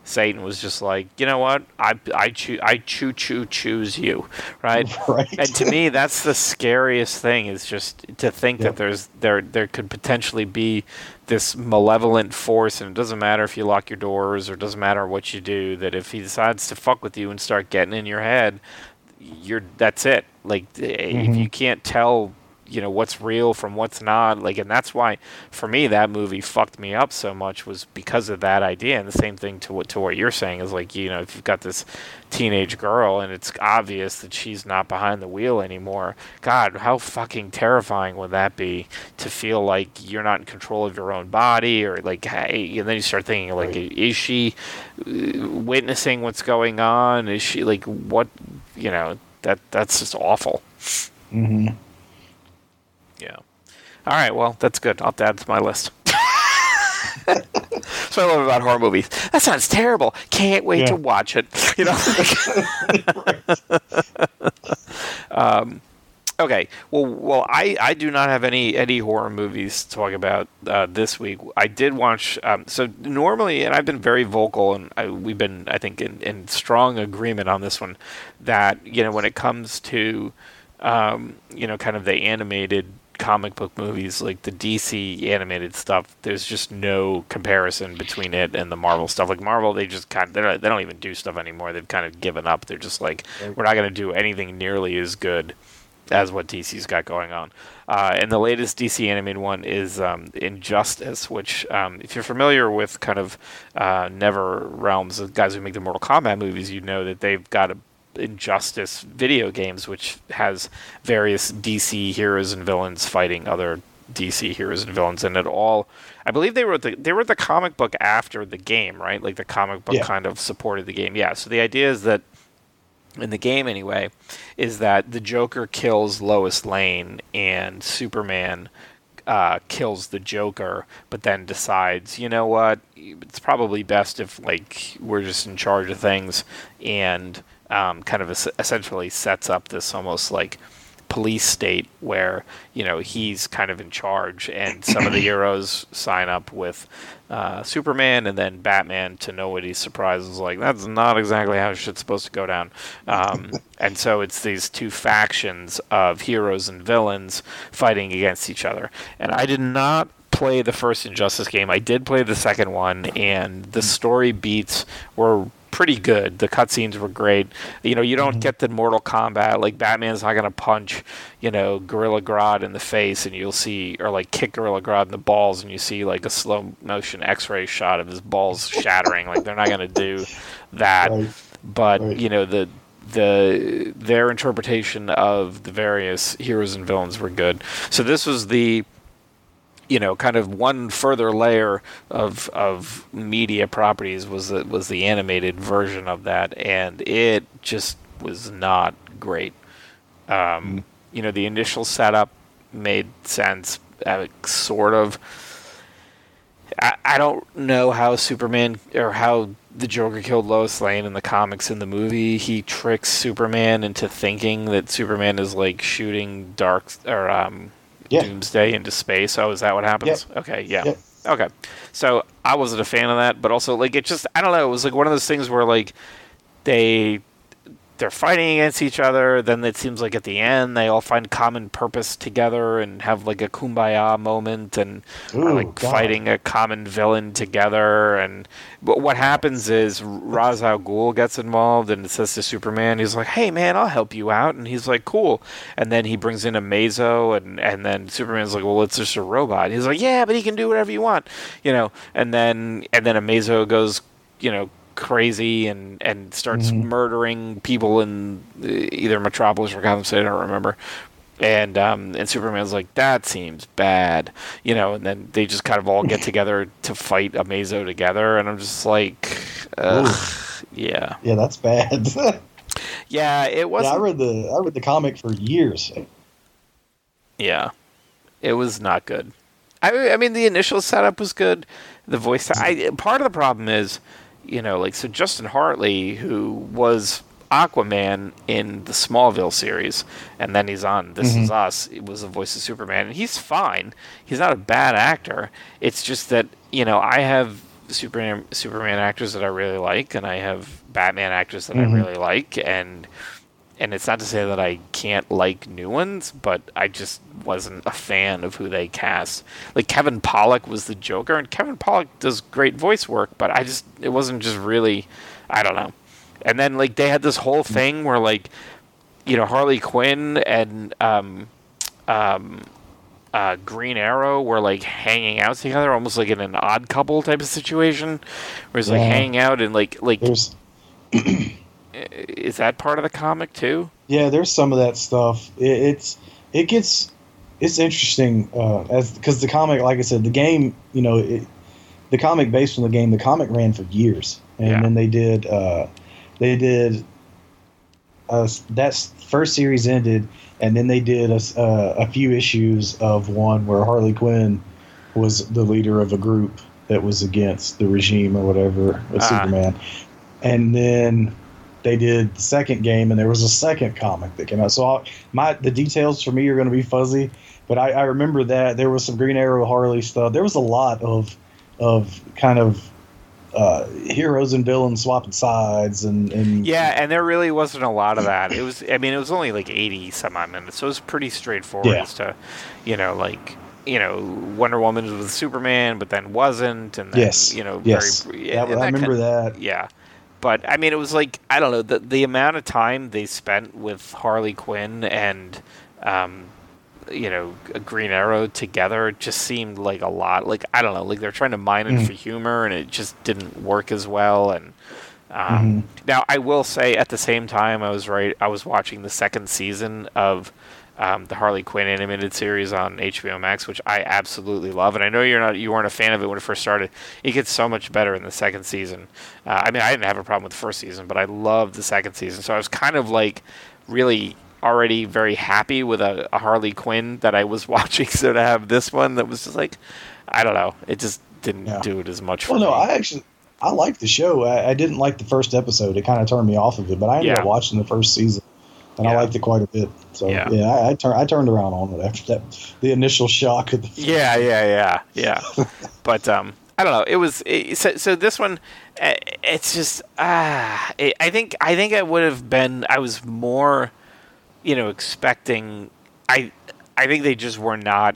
Satan was just like, you know what? I I choo- I choo choo choose you, right? <laughs> Right. and to me, that's the scariest thing is just to think Yep. that there's there there could potentially be this malevolent force, and it doesn't matter if you lock your doors or it doesn't matter what you do. That if he decides to fuck with you and start getting in your head, you're that's it. Like if Mhm. you can't tell, you know what's real from what's not. Like, and that's why for me that movie fucked me up so much was because of that idea. And the same thing to what to what you're saying is like you know if you've got this teenage girl and it's obvious that she's not behind the wheel anymore. God, how fucking terrifying would that be to feel like you're not in control of your own body or like hey, and then you start thinking like Right. is she uh, witnessing what's going on? Is she like what you know that that's just awful. hmm Yeah. All right. Well, that's good. I'll add to my list. <laughs> so I love about horror movies. That sounds terrible. Can't wait to watch it. You know. <laughs> um, okay. Well, well, I, I do not have any any horror movies to talk about uh, this week. I did watch. Um, so normally, and I've been very vocal, and I, we've been, I think, in, in strong agreement on this one. That you know, when it comes to um, you know, kind of the animated comic book movies, like the DC animated stuff, there's just no comparison between it and the Marvel stuff. Like Marvel, they just kind of, they don't, they don't even do stuff anymore. They've kind of given up. They're just like, we're not going to do anything nearly as good as what DC's got going on. Uh, and the latest DC animated one is um, Injustice, which, um, if you're familiar with kind of uh, NetherRealms, the guys who make the Mortal Kombat movies, you know that they've got a Injustice video games, which has various DC heroes and villains fighting other DC heroes and villains, and it all. I believe they wrote the they wrote the comic book after the game, right? Like the comic book Yeah. kind of supported the game. Yeah. So the idea is that in the game anyway, is that the Joker kills Lois Lane and Superman uh, kills the Joker, but then decides, you know what, it's probably best if like we're just in charge of things, and um, kind of es- essentially sets up this almost like police state where you know he's kind of in charge, and some of the <coughs> heroes sign up with uh, Superman, and then Batman, to nobody's surprise, is like that's not exactly how shit's supposed to go down. Um, <laughs> and so it's these two factions of heroes and villains fighting against each other. And I did not play the first Injustice game. I did play the second one, and the story beats were pretty good. The cutscenes were great. You know, you don't mm-hmm. get the Mortal Kombat like Batman's not gonna punch, you know, Gorilla Grodd in the face, and you'll see, or like kick Gorilla Grodd in the balls, and you see like a slow motion X-ray shot of his balls <laughs> shattering. Like they're not gonna do that Right. but Right. you know the the their interpretation of the various heroes and villains were good. So this was the you know kind of one further layer of of media properties was the, was the animated version of that, and it just was not great. Um, You know, the initial setup made sense, uh, sort of. I, I don't know how Superman or how the Joker killed Lois Lane in the comics in the movie. He tricks Superman into thinking that Superman is like shooting Dark or um, Yeah. Doomsday into space. Oh, is that what happens? Okay, yeah. Yeah. Okay. So I wasn't a fan of that, but also like it just I don't know, it was like one of those things where like they they're fighting against each other. Then it seems like at the end they all find common purpose together and have like a kumbaya moment and are like God. fighting a common villain together. And but what happens is Ra's al Ghul gets involved and it says to Superman, he's like, "Hey man, I'll help you out." And he's like, "Cool." And then he brings in Amazo, and and then Superman's like, "Well, it's just a robot." He's like, "Yeah, but he can do whatever you want," you know. And then and then a Amazo goes, you know crazy and and starts Mhm. murdering people in uh, either Metropolis or Gotham City. I don't remember. and um, and Superman's like that seems bad, you know, and then they just kind of all get <laughs> together to fight Amazo together, and I'm just like, ugh, yeah, Yeah, that's bad. <laughs> yeah, it was, yeah, I read the I read the comic for years. Yeah, it was not good. I, I mean, the initial setup was good. The voice, I part of the problem is, you know, like so Justin Hartley, who was Aquaman in the Smallville series, and then he's on This Is mm-hmm. Us. It was the voice of Superman, and he's fine. He's not a bad actor. It's just that you know I have Superman Superman actors that I really like, and I have Batman actors that I mm-hmm. really like, and and it's not to say that I can't like new ones, but I just wasn't a fan of who they cast. Like Kevin Pollak was the Joker, and Kevin Pollak does great voice work, but I just it wasn't just really, I don't know. And then like they had this whole thing where like, you know, Harley Quinn and um, um, uh, Green Arrow were like hanging out together, almost like in an odd couple type of situation, where it's like Yeah. hanging out and like like is that part of the comic too? yeah, there's some of that stuff. It, it's it gets it's interesting uh, as because the comic, like I said, the game, you know, it, the comic based on the game, the comic ran for years, and Yeah. then they did uh, they did uh, that first series ended, and then they did a, uh, a few issues of one where Harley Quinn was the leader of a group that was against the regime or whatever with Ah. Superman, and then they did the second game, and there was a second comic that came out. So I, my the details for me are going to be fuzzy, but I, I remember that there was some Green Arrow Harley stuff. There was a lot of of kind of uh, heroes and villains swapping sides, and, and Yeah, and there really wasn't a lot of that. It was, I mean, it was only like eighty some odd minutes, so it was pretty straightforward Yeah. as to, you know, like you know, Wonder Woman was with Superman, but then wasn't, and then, yes, you know, yes, very, That- and I remember kind- that. Yeah, but I mean, it was like I don't know the the amount of time they spent with Harley Quinn and, um, you know, Green Arrow together just seemed like a lot. Like I don't know, like they're trying to mine it Mm. for humor, and it just didn't work as well. And um, Mhm. now I will say, at the same time, I was right. I was watching the second season of. Um, the Harley Quinn animated series on HBO Max, which I absolutely love, and I know you're not you weren't a fan of it when it first started. It gets so much better in the second season. Uh, I mean, I didn't have a problem with the first season, but I loved the second season. So I was kind of like really already very happy with a, a Harley Quinn that I was <laughs> watching. So to have this one that was just like, I don't know, it just didn't Yeah. do it as much for Well, no, me. I actually I liked the show. I, I didn't like the first episode; it kind of turned me off of it. But I ended Yeah. up watching the first season, and I liked it quite a bit. So Yeah. yeah, I, I turned I turned around on it after that the initial shock of the <laughs> Yeah, yeah, yeah, yeah. <laughs> but um, I don't know. It was it, so. So this one, uh, it's just ah. it, I think I think I would have been. I was more, you know, expecting. I I think they just were not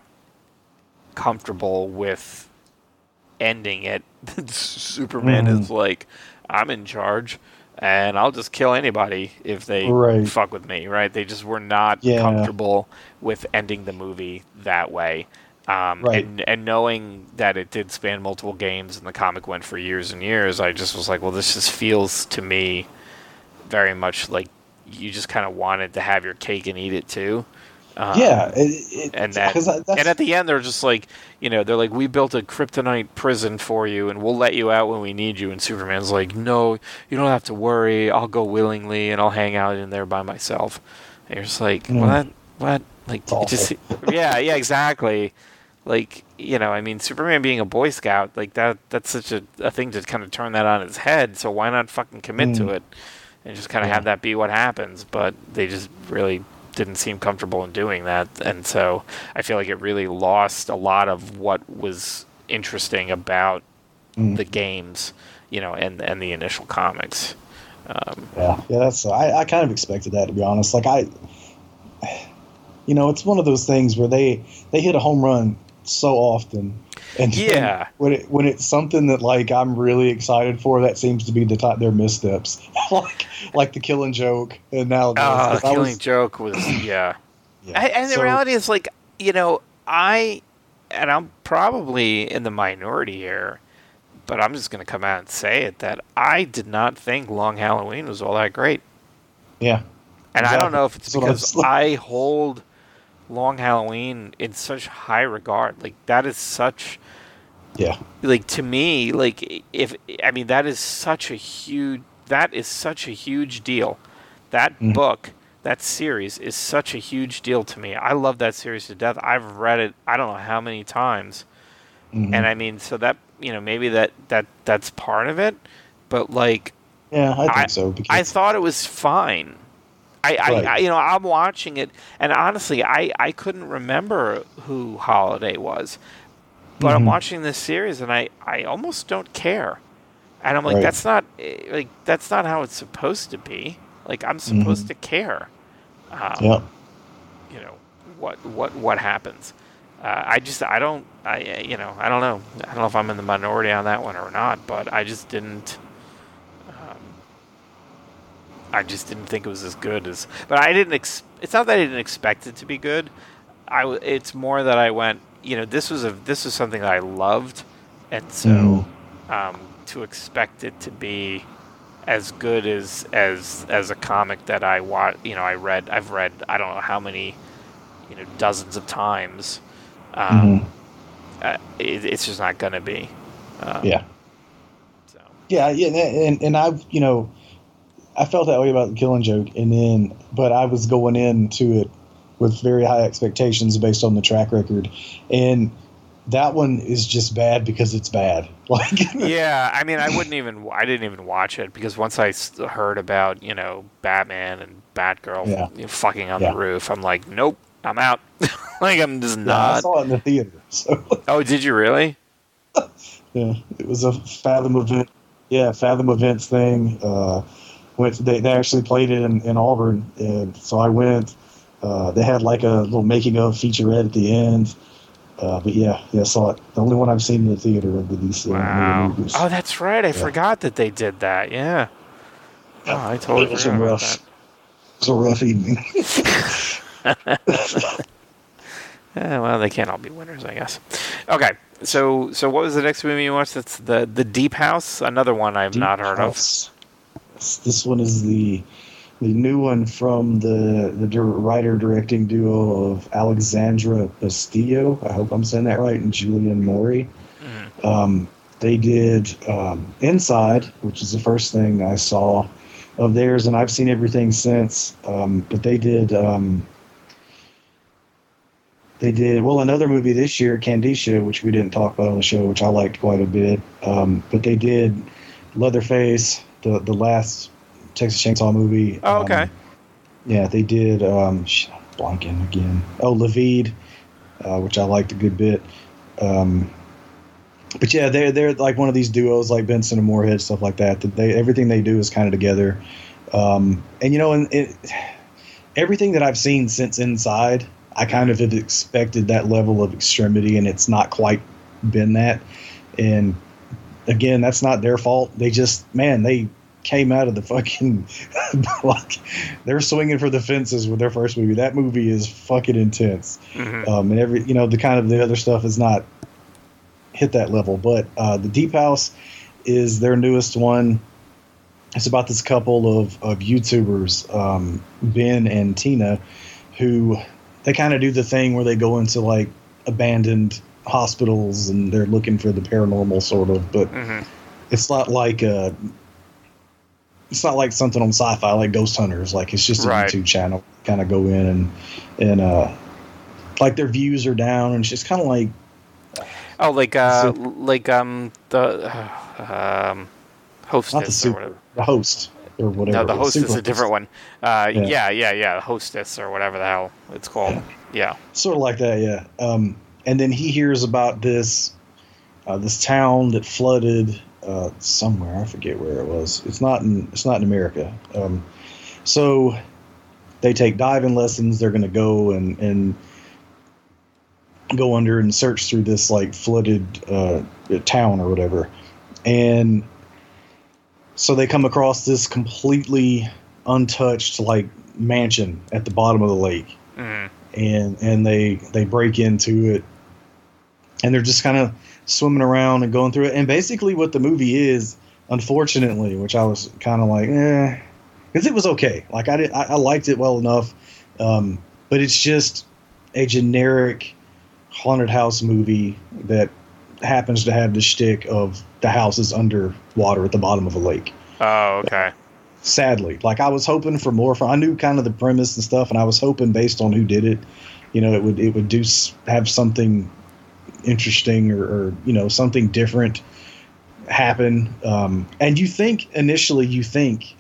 comfortable with ending it. <laughs> Superman Mhm. is like, I'm in charge. And I'll just kill anybody if they Right. fuck with me, right? They just were not Yeah. comfortable with ending the movie that way. Um, Right. and, and knowing that it did span multiple games and the comic went for years and years, I just was like, well, this just feels to me very much like you just kind of wanted to have your cake and eat it too. Um, yeah, it, it, and that, 'cause I- that's, and at the end, they're just like, you know, they're like, we built a kryptonite prison for you, and we'll let you out when we need you. And Superman's like, no, you don't have to worry. I'll go willingly, and I'll hang out in there by myself. And you're just like, Mm. what? What? Like, just, yeah, yeah, exactly. Like, you know, I mean, Superman being a Boy Scout, like that, that's such a, a thing to kind of turn that on its head. So why not fucking commit to Mm. it and just kind of Yeah. have that be what happens? But they just really didn't seem comfortable in doing that, and so I feel like it really lost a lot of what was interesting about Mm. the games, you know, and and the initial comics. Um, yeah, yeah, that's I, I kind of expected that to be honest. Like I, you know, it's one of those things where they they hit a home run so often, and Yeah. when it when it's something that like I'm really excited for, that seems to be the top their missteps, <laughs> like like the killing joke, and now this, Ah, I Killing was- Joke was yeah. <clears throat> yeah. I, and the So- reality is, like, you know, I, and I'm probably in the minority here, but I'm just going to come out and say it that I did not think Long Halloween was all that great. yeah, And I don't know if it's That's because <laughs> I hold Long Halloween in such high regard. Like that is such Yeah. like to me like if I mean that is such a huge that is such a huge deal. That Mhm. book, that series is such a huge deal to me. I love that series to death. I've read it I don't know how many times. Mhm. And I mean so that you know maybe that that that's part of it, but like yeah, I think I- so. Because I thought it was fine. I, I, Right. I, you know, I'm watching it, and honestly, I, I couldn't remember who Holiday was, but I'm Mhm. watching this series, and I, I almost don't care, and I'm like, Right. that's not eh, like that's not how it's supposed to be. Like I'm supposed Mhm. to care, um, yeah. you know, what what what happens. Uh, I just I don't I uh, you know I don't know I don't know if I'm in the minority on that one or not, but I just didn't. Um, I just didn't think it was as good as. But I didn't. Ex- it's not that I didn't expect it to be good. I. w- It's more that I went. You know, this was a this was something that I loved, and so Mhm. um, to expect it to be as good as as as a comic that I watch. You know, I read. I've read. I don't know how many. You know, dozens of times. Um, Mhm. uh, it, it's just not going to be. Um, Yeah. So. Yeah, yeah, and- and and I, you know, I felt that way about the Killing Joke, and then, but I was going into it with very high expectations based on the track record, and that one is just bad because it's bad. <laughs> Like, yeah, I mean, I wouldn't even. I didn't even watch it because once I heard about you know Batman and Batgirl Yeah. fucking on Yeah. the roof, I'm like, nope, I'm out. <laughs> like I'm just Yeah, I not. saw it in the theater, so Oh, did you really? <laughs> yeah, it was a Fathom event. Yeah, Fathom events thing. Uh, went. They, they actually played it in, in Auburn, and so I went. Uh, they had like a little making of featurette at the end. Uh, but yeah, yeah, I saw it. The only one I've seen in the theater of the DC Wow. movies. Oh, that's right. I Yeah. forgot that they did that. Yeah. Oh, I totally it was forgot a about rough, it was a rough evening. Yeah, <laughs> <laughs> well, they can't all be winners, I guess. Okay, so so what was the next movie you watched? That's the the Deep House, another one I've not heard of. House. This- This one is the the new one from the the writer directing duo of Alexandre Bustillo. I hope I'm saying that right, and Julien Maury. Mhm. Um, they did um, Inside, which is the first thing I saw of theirs, and I've seen everything since. Um, but they did. Um, they did well another movie this year, Kandisha, which we didn't talk about on the show, which I liked quite a bit. Um, but they did Leatherface, the the last Texas Chainsaw movie. Oh, okay. Um, yeah, they did. Um, blanking again. Oh, Livide, uh, which I liked a good bit. Um, but yeah, they're they're like one of these duos like Benson and Moorhead stuff like that. That they everything they do is kind of together. Um, and you know, and it, everything that I've seen since Inside, I kind of have expected that level of extremity, and it's not quite been that. And again, that's not their fault. They just man, they came out of the fucking <laughs> like they're swinging for the fences with their first movie. That movie is fucking intense Mhm. um, and every you know the kind of the other stuff is not hit that level but uh, the deep house is their newest one it's about this couple of, of youtubers um, ben and tina who they kind of do the thing where they go into like abandoned hospitals and they're looking for the paranormal sort of but Mhm. it's not like uh it's not like something on sci-fi like ghost hunters like it's just a Right. youtube channel kind of go in and and uh like their views are down and it's just kind of like Oh, like uh, So- like um the uh, um hostess not the or super whatever. the host or whatever No, the host is a different one. Uh, Yeah. yeah, yeah, yeah, hostess or whatever the hell it's called. Yeah. sort of like that yeah um and then he hears about this uh, this town that flooded uh, somewhere i forget where it was. It's not in it's not in america. Um, so they take diving lessons. They're going to go and and go under and search through this like flooded uh, town or whatever. And so they come across this completely untouched like mansion at the bottom of the lake. Mhm. and and they they break into it. And they're just kind of swimming around and going through it and basically what the movie is unfortunately which i was kind of like eh because it was okay like i did I, I liked it well enough um, but it's just a generic haunted house movie that happens to have the shtick of the house is underwater at the bottom of a lake. Oh, okay. Sadly, like I was hoping for more. From I knew kind of the premise and stuff, and I was hoping based on who did it, you know, it would it would do have something interesting or, or you know something different happen. Um, and you think initially, you think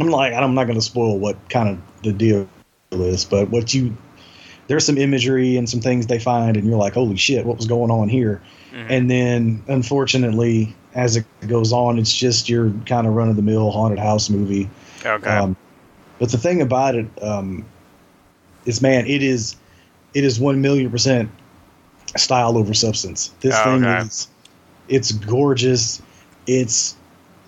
I'm like I'm not going to spoil what kind of the deal is, but what you there's some imagery and some things they find, and you're like, holy shit, what was going on here? Mm-hmm. And then, unfortunately, as it goes on, it's just your kind of run of the mill haunted house movie. Okay. Um, but the thing about it um, is, man, it is it is one million percent style over substance. This oh, thing okay. is it's gorgeous. It's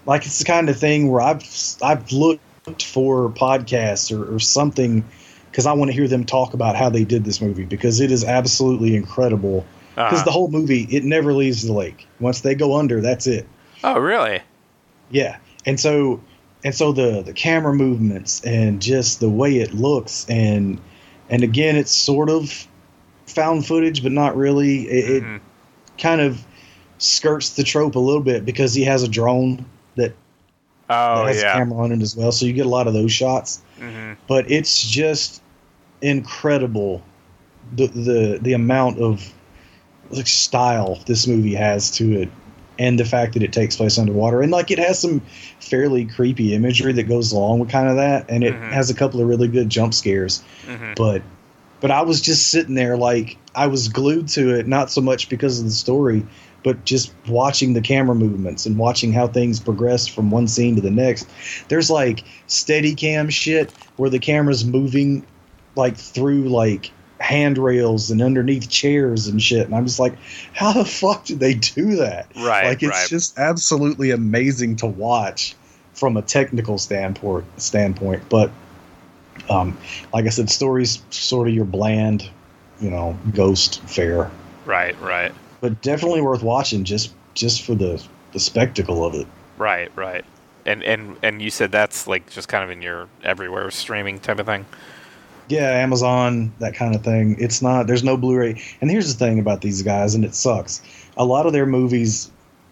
like it's the kind of thing where I've I've looked for podcasts or, or something because I want to hear them talk about how they did this movie because it is absolutely incredible. Because uh-huh. the whole movie, it never leaves the lake. Once they go under, that's it. Oh, really? Yeah, and so and so the the camera movements and just the way it looks and and again, it's sort of found footage, but not really. It, mm-hmm. it kind of skirts the trope a little bit because he has a drone that, oh, that has yeah. a camera on it as well, so you get a lot of those shots. Mm-hmm. But it's just incredible the the the amount of like style this movie has to it and the fact that it takes place underwater and like it has some fairly creepy imagery that goes along with kind of that and it mm-hmm. has a couple of really good jump scares mm-hmm. but but I was just sitting there like I was glued to it not so much because of the story but just watching the camera movements and watching how things progress from one scene to the next there's like steady cam shit where the camera's moving like through like handrails and underneath chairs and shit. And I'm just like, how the fuck did they do that? Right. Like it's right. just absolutely amazing to watch from a technical standpoint standpoint. But um, like I said, stories sort of your bland, you know, ghost fare. Right, right. But definitely worth watching just just for the the spectacle of it. Right, right. And and and you said that's like just kind of in your everywhere streaming type of thing yeah, Amazon, that kind of thing. It's not. There's no Blu-ray. And here's the thing about these guys, and it sucks. A lot of their movies,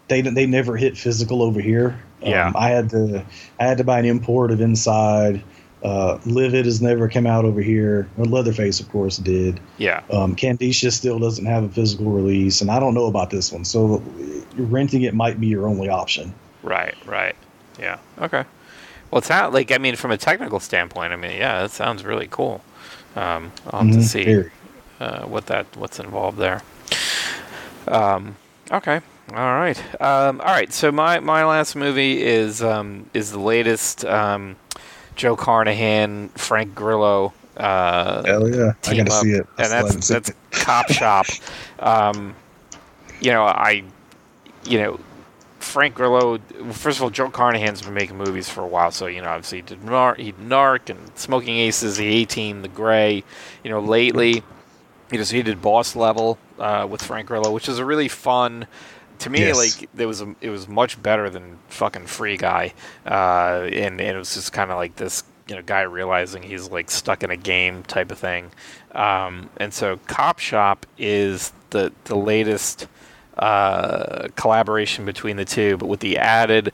they they never hit physical over here. Yeah, um, I had to I had to buy an import of Inside. Uh, Livid has never come out over here. Well, Leatherface, of course, did. Yeah. Um, Kandisha still doesn't have a physical release, and I don't know about this one. So renting it might be your only option. Right. Right. Yeah. Okay. Well, it's not like I mean, from a technical standpoint, I mean, yeah, that sounds really cool. Um, I'll have mm-hmm. to see uh, what that what's involved there. Um, okay, all right, um, all right. So my my last movie is um, is the latest um, Joe Carnahan, Frank Grillo. Uh, Hell yeah, I gotta up. see it, and that's that's Cop Shop. <laughs> Um, you know, I, you know, Frank Grillo, first of all, Joe Carnahan's been making movies for a while, so you know, obviously he did Narc, he did Narc and Smoking Aces, The A Team, The Grey. You know, lately, you know, so he did Boss Level uh, with Frank Grillo, which is a really fun. To me, yes. like it was, a, it was much better than fucking Free Guy, uh, and, and it was just kind of like this, you know, guy realizing he's like stuck in a game type of thing, um, and so Cop Shop is the the latest uh, collaboration between the two, but with the added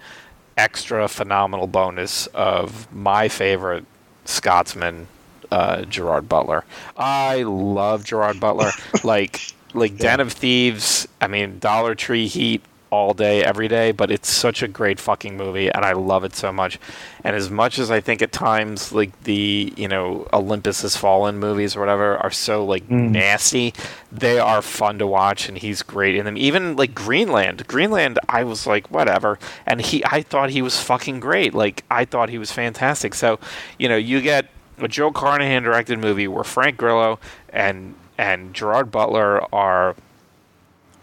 extra phenomenal bonus of my favorite Scotsman, uh, Gerard Butler. I love Gerard Butler. <laughs> like like yeah. Den of Thieves. I mean, Dollar Tree Heat all day, every day, but it's such a great fucking movie, and I love it so much. And as much as I think at times, like the you know Olympus Has Fallen movies or whatever are so like mm. nasty, they are fun to watch, and he's great in them. Even like Greenland, Greenland, I was like whatever, and he, I thought he was fucking great. Like I thought he was fantastic. So you know, you get a Joe Carnahan directed movie where Frank Grillo and and Gerard Butler are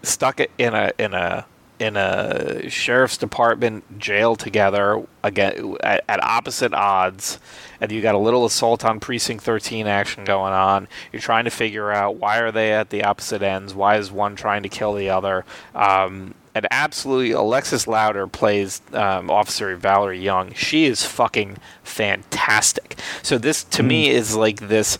stuck in a in a in a sheriff's department jail together again at, at, opposite odds. And you got a little assault on precinct 13 action going on. You're trying to figure out why are they at the opposite ends? Why is one trying to kill the other? Um, and absolutely alexis louder plays um, officer valerie young. She is fucking fantastic. So this to mm. me is like this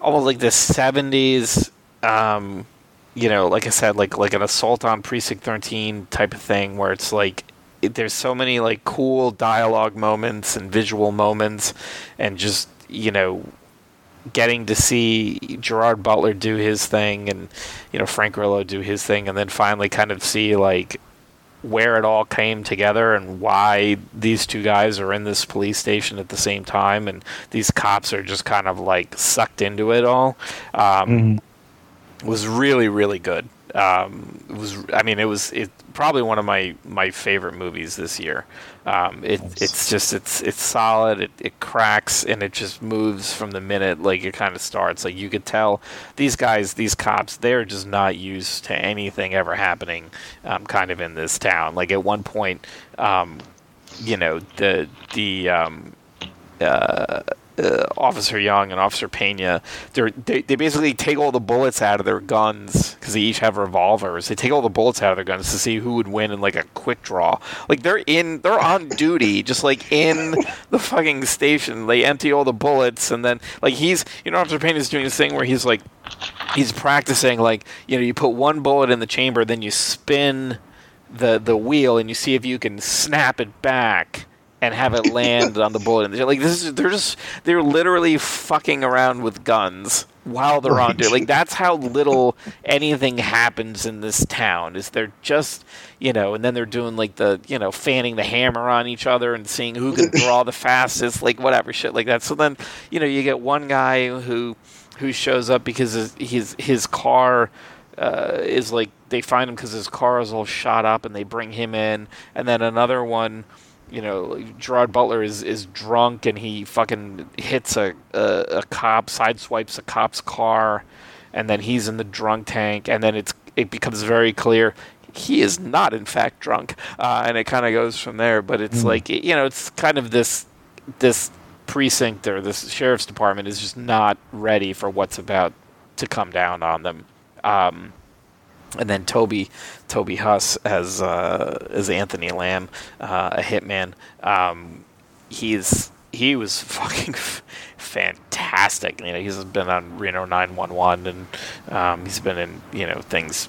almost like the seventies. Um, you know, like I said, like like an assault on precinct thirteen type of thing, where it's like it, there's so many like cool dialogue moments and visual moments, and just you know getting to see Gerard Butler do his thing and you know Frank Grillo do his thing, and then finally kind of see like where it all came together and why these two guys are in this police station at the same time, and these cops are just kind of like sucked into it all. Um, Mm-hmm. Was really really good. Um, it was I mean it was it probably one of my my favorite movies this year. Um, it, it's just it's it's solid. It, it cracks and it just moves from the minute like it kind of starts. Like you could tell these guys, these cops, they're just not used to anything ever happening, um, kind of in this town. Like at one point, um, you know the the um, uh, uh, Officer Young and Officer Pena, they they basically take all the bullets out of their guns because they each have revolvers. They take all the bullets out of their guns to see who would win in like a quick draw. Like they're in, they're on <laughs> duty, just like in the fucking station. They empty all the bullets and then like he's, you know, Officer Pena's doing this thing where he's like, he's practicing like you know you put one bullet in the chamber, then you spin the the wheel and you see if you can snap it back and have it land on the bullet. And like this is they're just they're literally fucking around with guns while they're on duty. Like that's how little anything happens in this town. Is they're just you know, and then they're doing like the you know fanning the hammer on each other and seeing who can draw the fastest, like whatever shit like that. So then you know you get one guy who who shows up because his his, his car uh, is like they find him because his car is all shot up and they bring him in and then another one you know gerard butler is, is drunk and he fucking hits a, a, a cop sideswipes a cop's car and then he's in the drunk tank and then it's it becomes very clear he is not in fact drunk uh, and it kind of goes from there but it's like you know it's kind of this this precinct or this sheriff's department is just not ready for what's about to come down on them. Um, and then Toby, Toby Huss as uh, as Anthony Lamb, uh, a hitman. Um, he's he was <laughs> fucking f- fantastic. You know, he's been on Reno 911 and um, he's been in you know things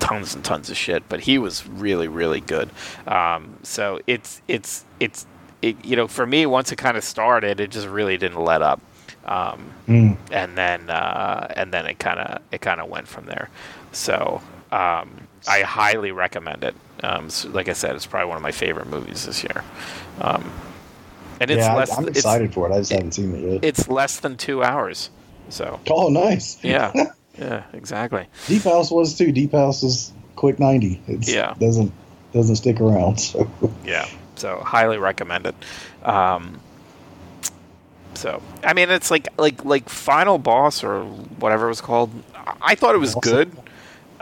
tons and tons of shit. But he was really really good. Um, so it's it's it's it, you know for me once it kind of started, it just really didn't let up. Um, Mm. and then uh, and then it kind of it kind of went from there. So um, I highly recommend it. Um, so like I said, it's probably one of my favorite movies this year. Um, and it's yeah, less. I'm it's, excited for it. I just haven't seen it yet. it's less than two hours. So oh, nice. yeah, <laughs> yeah, exactly. Deep House was too. Deep House is quick ninety. It's, Yeah. doesn't doesn't stick around. So Yeah. So highly recommend it. Um, so I mean, it's like like like Final Boss or whatever it was called. I- thought it was good.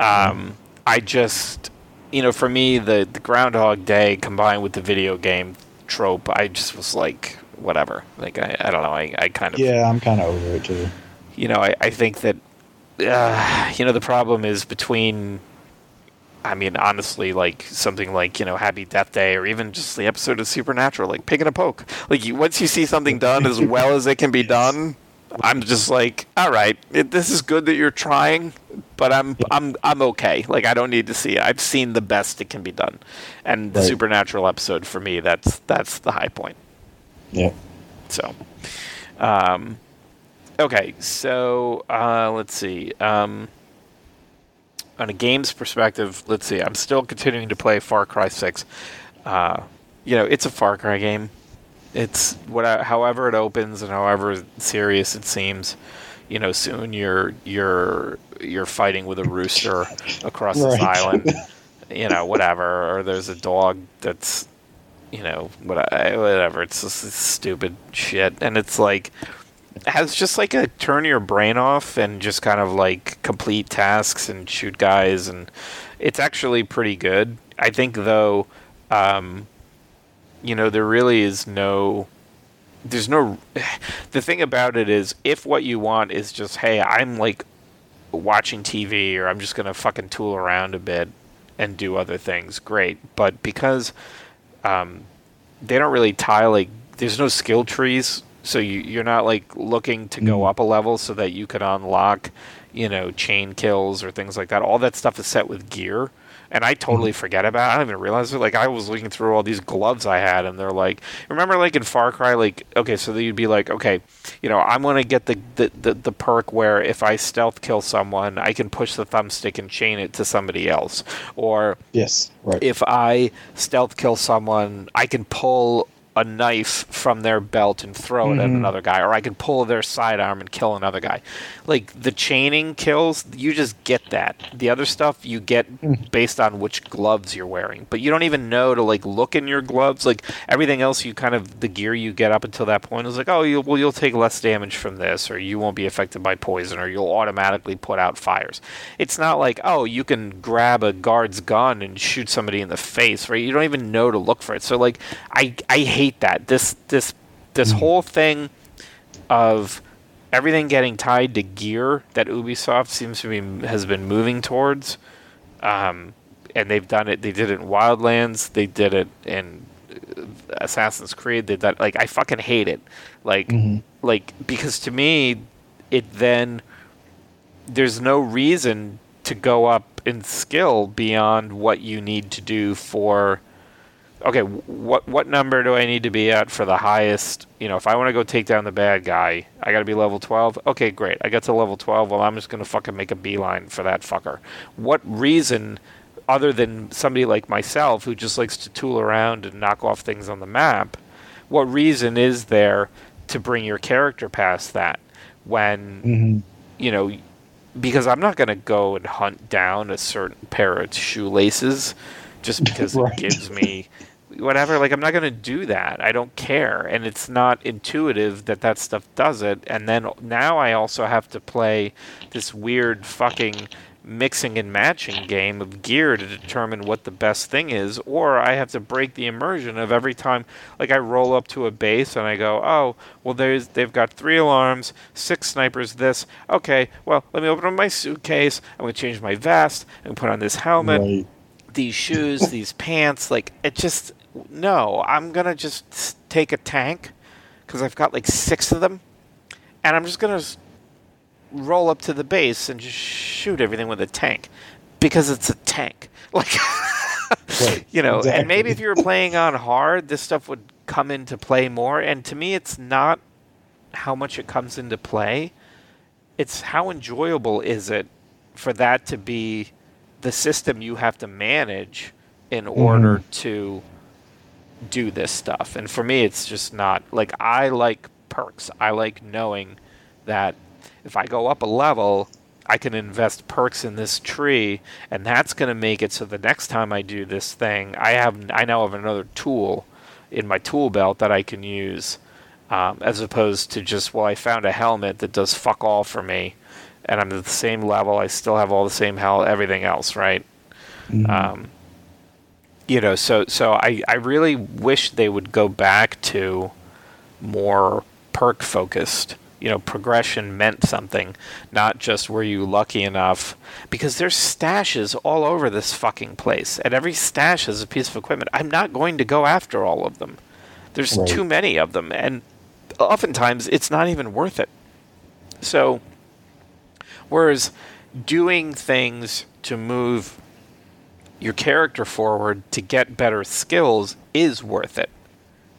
Um, I just you know, for me, the the Groundhog Day combined with the video game trope, I just was like, whatever. Like I, I don't know. I, I kind of yeah, I'm kind of over it too. you know, I, I think that, uh, you know, the problem is between, I mean, honestly, like something like, you know, Happy Death Day or even just the episode of Supernatural, like pick and a poke. Like, you, once you see something done as well as it can be <laughs> done, I'm just like, all right, it, this is good that you're trying, but I'm I'm I'm okay. Like I don't need to see it. I've seen the best it can be done, and the Right. Supernatural episode for me, that's that's the high point. Yeah. So, um, okay, so uh, let's see. Um, on a games perspective, let's see. I'm still continuing to play Far Cry Six. Uh, you know, it's a Far Cry game. It's what, however it opens and however serious it seems. You know, soon you're you're you're fighting with a rooster across this island. <laughs> You know, whatever. Or there's a dog that's you know, what whatever. It's just stupid shit, and it's like has just like a turn your brain off and just kind of like complete tasks and shoot guys, and it's actually pretty good. I think though, um, you know, there really is no. There's no. <sighs> The thing about it is, if what you want is just, hey, I'm like watching TV or I'm just gonna fucking tool around a bit and do other things, great. But because um, they don't really tie like there's no skill trees, So you you're not like looking to go Mm. up a level so that you could unlock, you know, chain kills or things like that. All that stuff is set with gear. And I totally mm-hmm. forget about. It. I don't even realize it. Like I was looking through all these gloves I had, and they're like, remember, like in Far Cry, like okay, so you'd be like, okay, you know, I'm gonna get the, the the the perk where if I stealth kill someone, I can push the thumbstick and chain it to somebody else, or Yes. Right. if I stealth kill someone, I can pull a knife from their belt and throw it at Mhm. another guy, or I can pull their sidearm and kill another guy. Like the chaining kills, you just get that. The other stuff you get based on which gloves you're wearing, but you don't even know to like look in your gloves. Like everything else, you kind of the gear you get up until that point is like, oh, you well, you'll take less damage from this, or you won't be affected by poison, or you'll automatically put out fires. It's not like oh, you can grab a guard's gun and shoot somebody in the face, right? You don't even know to look for it. So like, I I hate that this this this whole thing of everything getting tied to gear that Ubisoft seems to be has been moving towards. Um, and they've done it. They did it in Wildlands. They did it in uh, Assassin's Creed. They did like I fucking hate it. Like Mhm. like because to me, it then there's no reason to go up in skill beyond what you need to do for okay, what what number do I need to be at for the highest? You know, if I want to go take down the bad guy, I got to be level 12. Okay, great. I got to level 12. Well, I'm just going to fucking make a beeline for that fucker. What reason other than somebody like myself who just likes to tool around and knock off things on the map, what reason is there to bring your character past that when hmm you know, because I'm not going to go and hunt down a certain pair of shoelaces just because <laughs> Right. it gives me whatever. Like, I'm not going to do that. I don't care. And it's not intuitive that that stuff does it. And then now I also have to play this weird fucking mixing and matching game of gear to determine what the best thing is or I have to break the immersion of every time like I roll up to a base and I go, "Oh, well there's they've got three alarms, six snipers this. Okay, well, let me open up my suitcase. I'm going to change my vest and put on this helmet, Right. these shoes, these pants. Like it just no, I'm going to just take a tank cuz I've got like 6 of them and I'm just going to roll up to the base and just shoot everything with a tank because it's a tank. <laughs> Like Right. you know, and maybe if you were playing on hard, this stuff would come into play more. And to me, it's not how much it comes into play; it's how enjoyable is it for that to be the system you have to manage in order mm-hmm. to do this stuff. And for me, it's just not like I like perks. I like knowing that if I go up a level, I can invest perks in this tree, and that's going to make it so the next time I do this thing, I have I now have another tool in my tool belt that I can use, um, as opposed to just well, I found a helmet that does fuck all for me, and I'm at the same level. I still have all the same hell, everything else, right? Mhm. Um, you know, so so I, I really wish they would go back to more perk focused. You know, progression meant something, not just were you lucky enough. Because there's stashes all over this fucking place, and every stash is a piece of equipment. I'm not going to go after all of them. There's Right. too many of them, and oftentimes it's not even worth it. So, whereas doing things to move your character forward to get better skills is worth it,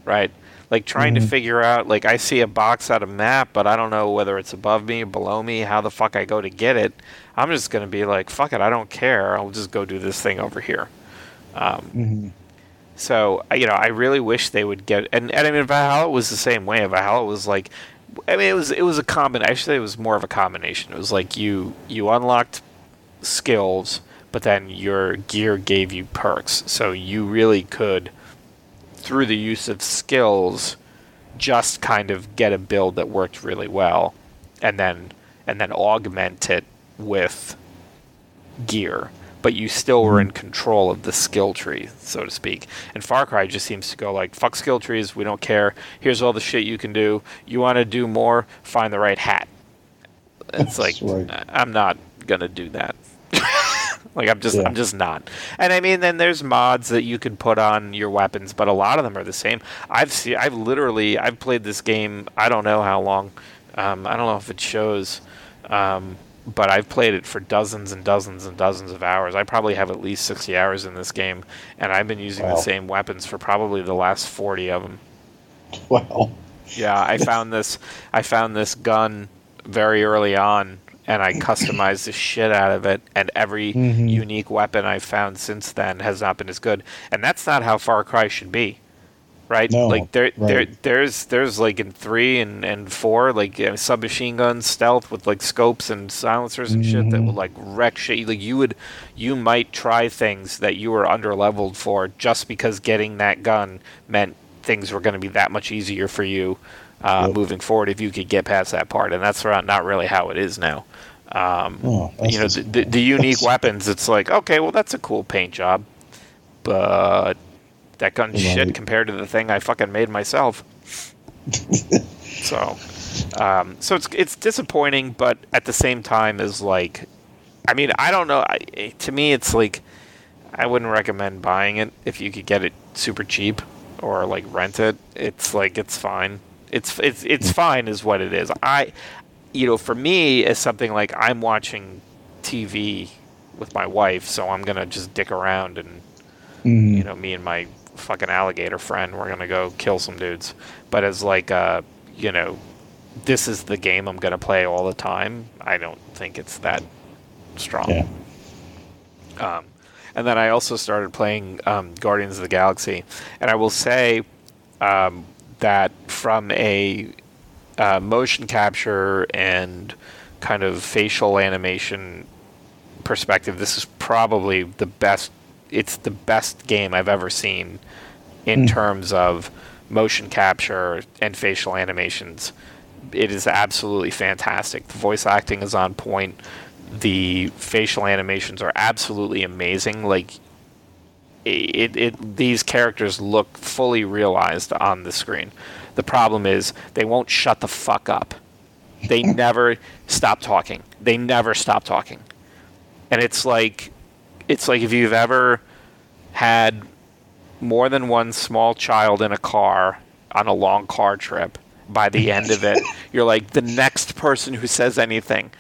right? Like trying to Mhm. figure out, like I see a box on a map, but I don't know whether it's above me or below me, how the fuck I go to get it. I'm just gonna be like, fuck it, I don't care. I'll just go do this thing over here. Um, Mhm. so you know, I really wish they would get and, and I mean Valhalla was the same way. Valhalla was like, I mean, it was it was a combin. Actually, it was more of a combination. It was like you you unlocked skills, but then your gear gave you perks. So you really could, through the use of skills, just kind of get a build that worked really well, and then and then augment it with gear. But you still were in mm-hmm. control of the skill tree, so to speak. And Far Cry just seems to go like, "Fuck skill trees. We don't care. Here's all the shit you can do. You want to do more? Find the right hat." It's like right. I'm not gonna do that. Like I'm just Yeah. I'm just not. And I mean, then there's mods that you can put on your weapons, but a lot of them are the same. I've seen I've literally I've played this game. I don't know how long. Um, I don't know if it shows. Um, but I've played it for dozens and dozens and dozens of hours. I probably have at least 60 hours in this game, and I've been using Wow. the same weapons for probably the last 40 of them. <laughs> Wow. Yeah, I found this. I found this gun very early on, and I customized the shit out of it. And every Mhm. unique weapon I've found since then has not been as good. And that's not how Far Cry should be, right? No, like there, there, there's, there's like in three and and four, like uh, submachine guns, stealth with like scopes and silencers and shit that Mhm. will like wreck shit. Like you would, you might try things that you were under leveled for just because getting that gun meant things were going to be that much easier for you uh, Yep. moving forward if you could get past that part. And that's not really how it is now. Um, Oh, you know, the, the, the <laughs> unique weapons, it's like, okay, well, that's a cool paint job. But that gun's Right. shit compared to the thing I fucking made myself. <laughs> so, um, so it's it's disappointing, but at the same time, is like, I mean, I don't know. I, to me, it's like, I wouldn't recommend buying it if you could get it super cheap or like rent it. It's like it's fine. It's it's it's fine, is what it is. I, you know, for me, it's something like I'm watching TV with my wife, so I'm gonna just dick around and Mhm. you know, me and my fucking alligator friend, we're gonna go kill some dudes. But as like, uh, you know, this is the game I'm gonna play all the time. I don't think it's that strong. Yeah. Um, and then I also started playing um, Guardians of the Galaxy, and I will say um, that from a uh, motion capture and kind of facial animation perspective, this is probably the best. It's the best game I've ever seen in Hmm. terms of motion capture and facial animations. It is absolutely fantastic. The voice acting is on point. The facial animations are absolutely amazing. Like it, it these characters look fully realized on the screen. The problem is they won't shut the fuck up. They <laughs> never stop talking. They never stop talking. And it's like it's like if you've ever had more than one small child in a car on a long car trip, by the end of it, <laughs> you're like the next person who says anything,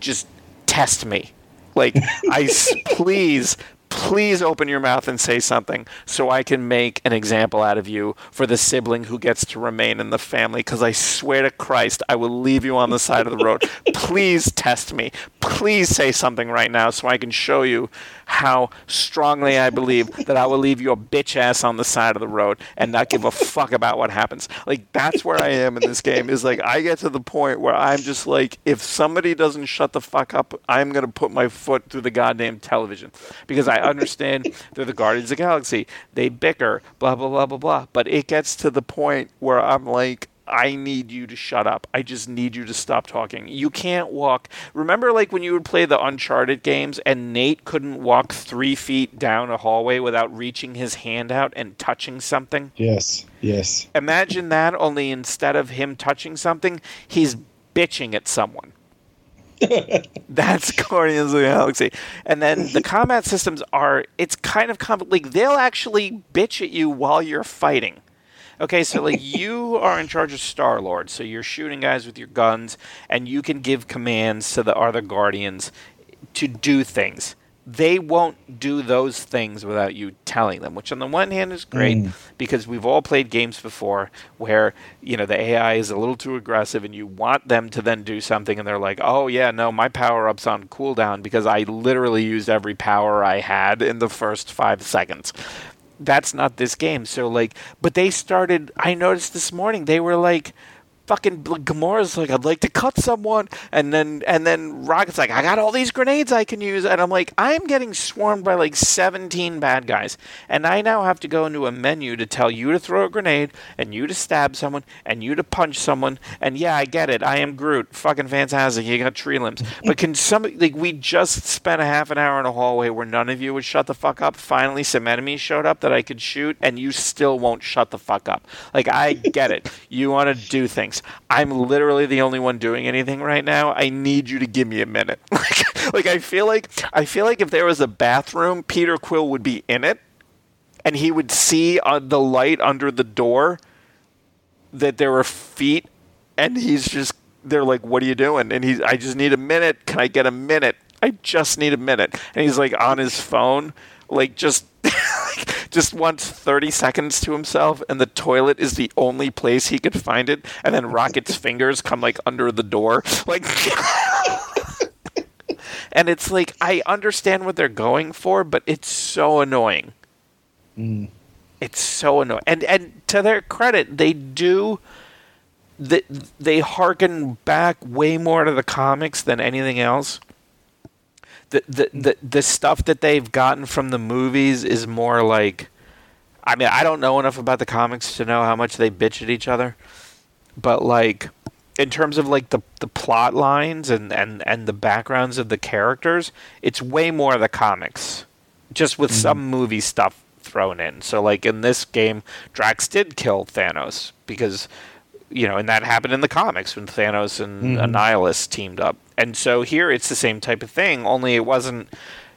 just test me. Like I <laughs> please please open your mouth and say something so I can make an example out of you for the sibling who gets to remain in the family because I swear to Christ I will leave you on the side of the road. <laughs> please test me. Please say something right now so I can show you how strongly I believe that I will leave your bitch ass on the side of the road and not give a fuck about what happens. Like that's where I am in this game. Is like I get to the point where I'm just like, if somebody doesn't shut the fuck up, I'm gonna put my foot through the goddamn television because I understand they're the Guardians of the Galaxy. They bicker, blah blah blah blah blah. But it gets to the point where I'm like. I need you to shut up. I just need you to stop talking. You can't walk. Remember, like when you would play the Uncharted games and Nate couldn't walk three feet down a hallway without reaching his hand out and touching something? Yes. Yes. Imagine that, only instead of him touching something, he's bitching at someone. <laughs> That's Guardians of the Galaxy. And then the <laughs> combat systems are, it's kind of, com- like, they'll actually bitch at you while you're fighting. Okay, so like <laughs> you are in charge of Star Lord, so you're shooting guys with your guns, and you can give commands to the other Guardians to do things. They won't do those things without you telling them, which on the one hand is great Mm. because we've all played games before where you know the AI is a little too aggressive, and you want them to then do something, and they're like, "Oh yeah, no, my power up's on cooldown because I literally used every power I had in the first five seconds." that's not this game. So like, but they started. I noticed this morning they were like, fucking Gamora's like, I'd like to cut someone, and then and then Rocket's like, I got all these grenades I can use, and I'm like, I'm getting swarmed by like 17 bad guys, and I now have to go into a menu to tell you to throw a grenade, and you to stab someone, and you to punch someone, and yeah, I get it, I am Groot, fucking fantastic, you got tree limbs, <laughs> but can somebody like we just spent a half an hour in a hallway where none of you would shut the fuck up. Finally, some enemies showed up that I could shoot, and you still won't shut the fuck up. Like I get it, you want to do things. I'm literally the only one doing anything right now. I need you to give me a minute. <laughs> like, like I feel like I feel like if there was a bathroom, Peter Quill would be in it, and he would see on the light under the door that there were feet, and he's just they're like, "What are you doing?" And he's, "I just need a minute. Can I get a minute? I just need a minute." And he's like on his phone, like just <laughs> just wants 30 seconds to himself, and the toilet is the only place he could find it. And then Rocket's <laughs> fingers come like under the door, like. <laughs> and it's like I understand what they're going for, but it's so annoying. Mm. It's so annoying. And and to their credit, they do. They, they harken back way more to the comics than anything else the, the the the stuff that they've gotten from the movies is more like I mean, I don't know enough about the comics to know how much they bitch at each other, but like in terms of like the the plot lines and and and the backgrounds of the characters, it's way more the comics, just with mm-hmm. some movie stuff thrown in. So like in this game, Drax did kill Thanos because you know, and that happened in the comics when Thanos and mm-hmm. Annihilus teamed up. And so here it's the same type of thing, only it wasn't,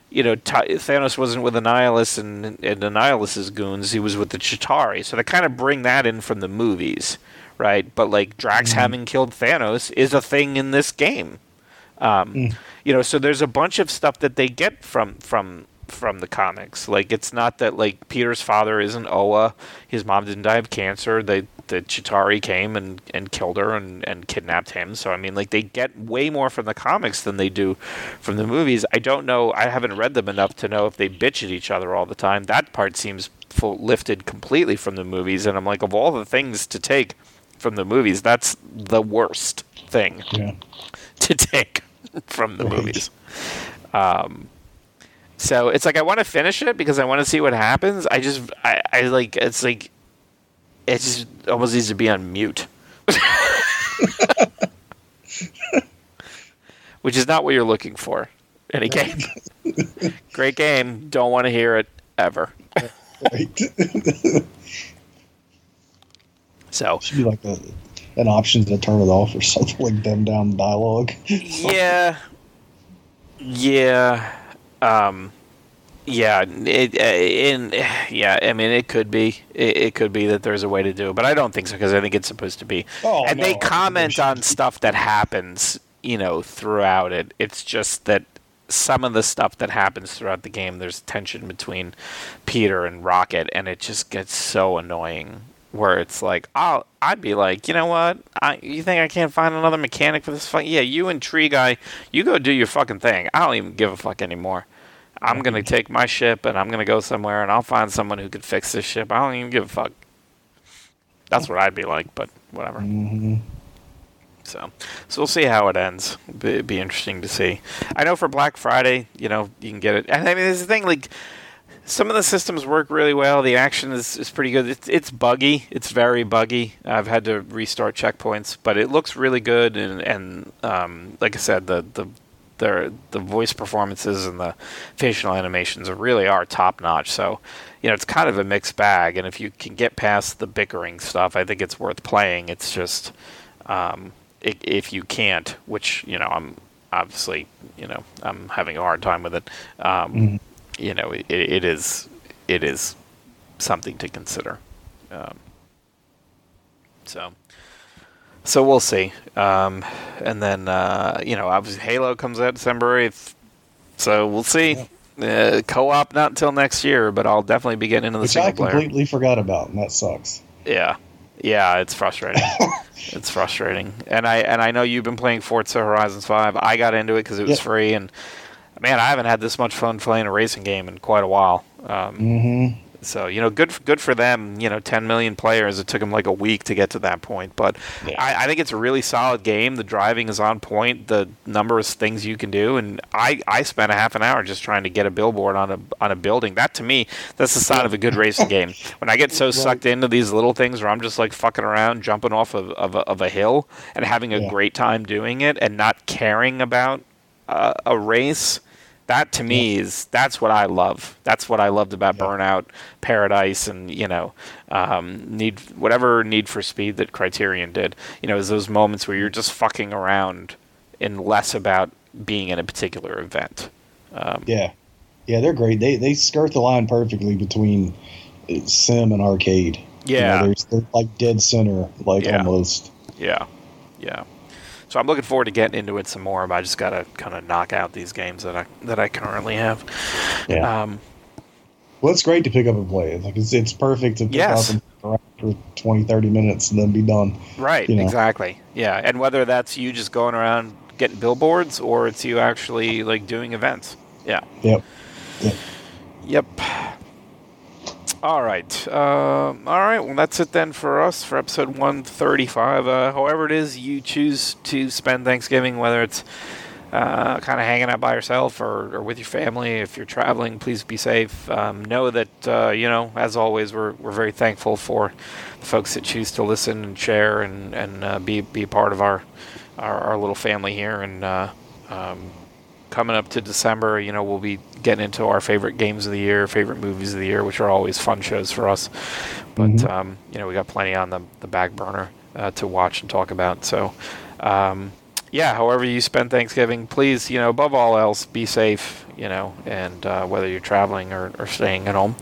you know, Thanos wasn't with Annihilus and, and Annihilus's goons, he was with the Chitauri. So they kind of bring that in from the movies, right? But like Drax mm-hmm. having killed Thanos is a thing in this game. Um, mm. You know, so there's a bunch of stuff that they get from from from the comics. Like it's not that like Peter's father isn't Ego, his mom didn't die of cancer. They the Chitauri came and, and killed her and, and kidnapped him. So I mean like they get way more from the comics than they do from the movies. I don't know I haven't read them enough to know if they bitch at each other all the time. That part seems full, lifted completely from the movies and I'm like of all the things to take from the movies, that's the worst thing yeah. to take <laughs> from the right. movies. Um, so it's like I want to finish it because I want to see what happens. I just I, I like it's like it just almost needs to be on mute. <laughs> Which is not what you're looking for in a game. <laughs> Great game. Don't want to hear it ever. right. <laughs> so should be like a, an option to turn it off or something like them down dialogue. yeah. Yeah. Um, yeah, it, uh, in yeah, I mean, it could be, it, it, could be that there's a way to do it, but I don't think so because I think it's supposed to be. Oh, and no, they comment on stuff that happens, you know, throughout it. It's just that some of the stuff that happens throughout the game, there's tension between Peter and Rocket, and it just gets so annoying. Where it's like, I'll, I'd be like, you know what? I, you think I can't find another mechanic for this? Fuck yeah, you and Tree Guy, you go do your fucking thing. I don't even give a fuck anymore. I'm going to take my ship and I'm going to go somewhere and I'll find someone who could fix this ship. I don't even give a fuck. That's what I'd be like, but whatever. Mm-hmm. So, so we'll see how it ends. Be, be interesting to see. I know for Black Friday, you know, you can get it. And I mean, there's the thing, like, some of the systems work really well. The action is, is pretty good. It's, it's buggy. It's very buggy. I've had to restart checkpoints, but it looks really good. And, and um, like I said, the, the the the voice performances and the facial animations really are top notch. So, you know, it's kind of a mixed bag. And if you can get past the bickering stuff, I think it's worth playing. It's just um, if you can't, which you know, I'm obviously you know I'm having a hard time with it. Um, mm You know, it, it is it is something to consider. Um, so so we'll see. Um, and then uh, you know, obviously Halo comes out December eighth, so we'll see. Uh, co-op not until next year, but I'll definitely be getting into the Which single I completely player. forgot about, and that sucks. Yeah, yeah, it's frustrating. <laughs> it's frustrating, and I and I know you've been playing Forza Horizons Five. I got into it because it was yep. free, and man, I haven't had this much fun playing a racing game in quite a while. Um, mm-hmm. So you know, good good for them. You know, 10 million players. It took them like a week to get to that point, but yeah. I, I, think it's a really solid game. The driving is on point. The number of things you can do, and I, I spent a half an hour just trying to get a billboard on a on a building. That to me, that's the sign of a good racing game. <laughs> When I get so sucked into these little things where I'm just like fucking around, jumping off of of a, of a hill, and having a yeah. great time doing it, and not caring about uh, a race That to me is that's what I love. That's what I loved about Yeah. Burnout, Paradise, and you know, um, need whatever Need for Speed that Criterion did. You know, is those moments where you're just fucking around and less about being in a particular event. Um, Yeah, yeah, they're great. They they skirt the line perfectly between uh, sim and arcade. You know, Yeah. they're, they're like dead center, like Yeah. almost. Yeah, yeah. So I'm looking forward to getting into it some more, but I just gotta kind of knock out these games that I that I currently have. Yeah. Um, Well, it's great to pick up and play. Like it's it's perfect to pick Yes. up and around for 20, 30 minutes and then be done. right. You know. Exactly. Yeah. And whether that's you just going around getting billboards or it's you actually like doing events. Yeah. Yep. Yep. All right. Um, all right. Well, that's it then for us for episode 135. Uh, however, it is you choose to spend Thanksgiving, whether it's uh, kind of hanging out by yourself or, or with your family. If you're traveling, please be safe. Um, know that, uh, you know, as always, we're, we're very thankful for the folks that choose to listen and share and, and uh, be, be part of our, our, our little family here. And, uh, um, coming up to December, you know, we'll be getting into our favorite games of the year, favorite movies of the year, which are always fun shows for us. But Mhm. um, you know, we got plenty on the the back burner uh, to watch and talk about. So, um, yeah, however you spend Thanksgiving, please, you know, above all else, be safe. You know, and uh, whether you're traveling or, or staying at home.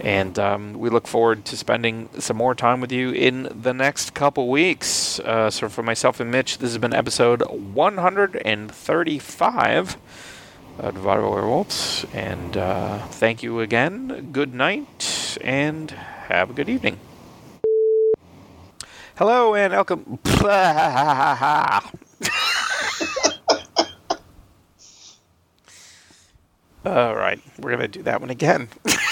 And um, we look forward to spending some more time with you in the next couple weeks. Uh, so, for myself and Mitch, this has been episode 135 of Divided Werewolves. And uh, thank you again. Good night, and have a good evening. Hello, and welcome. <laughs> All right, we're to do that one again. <laughs>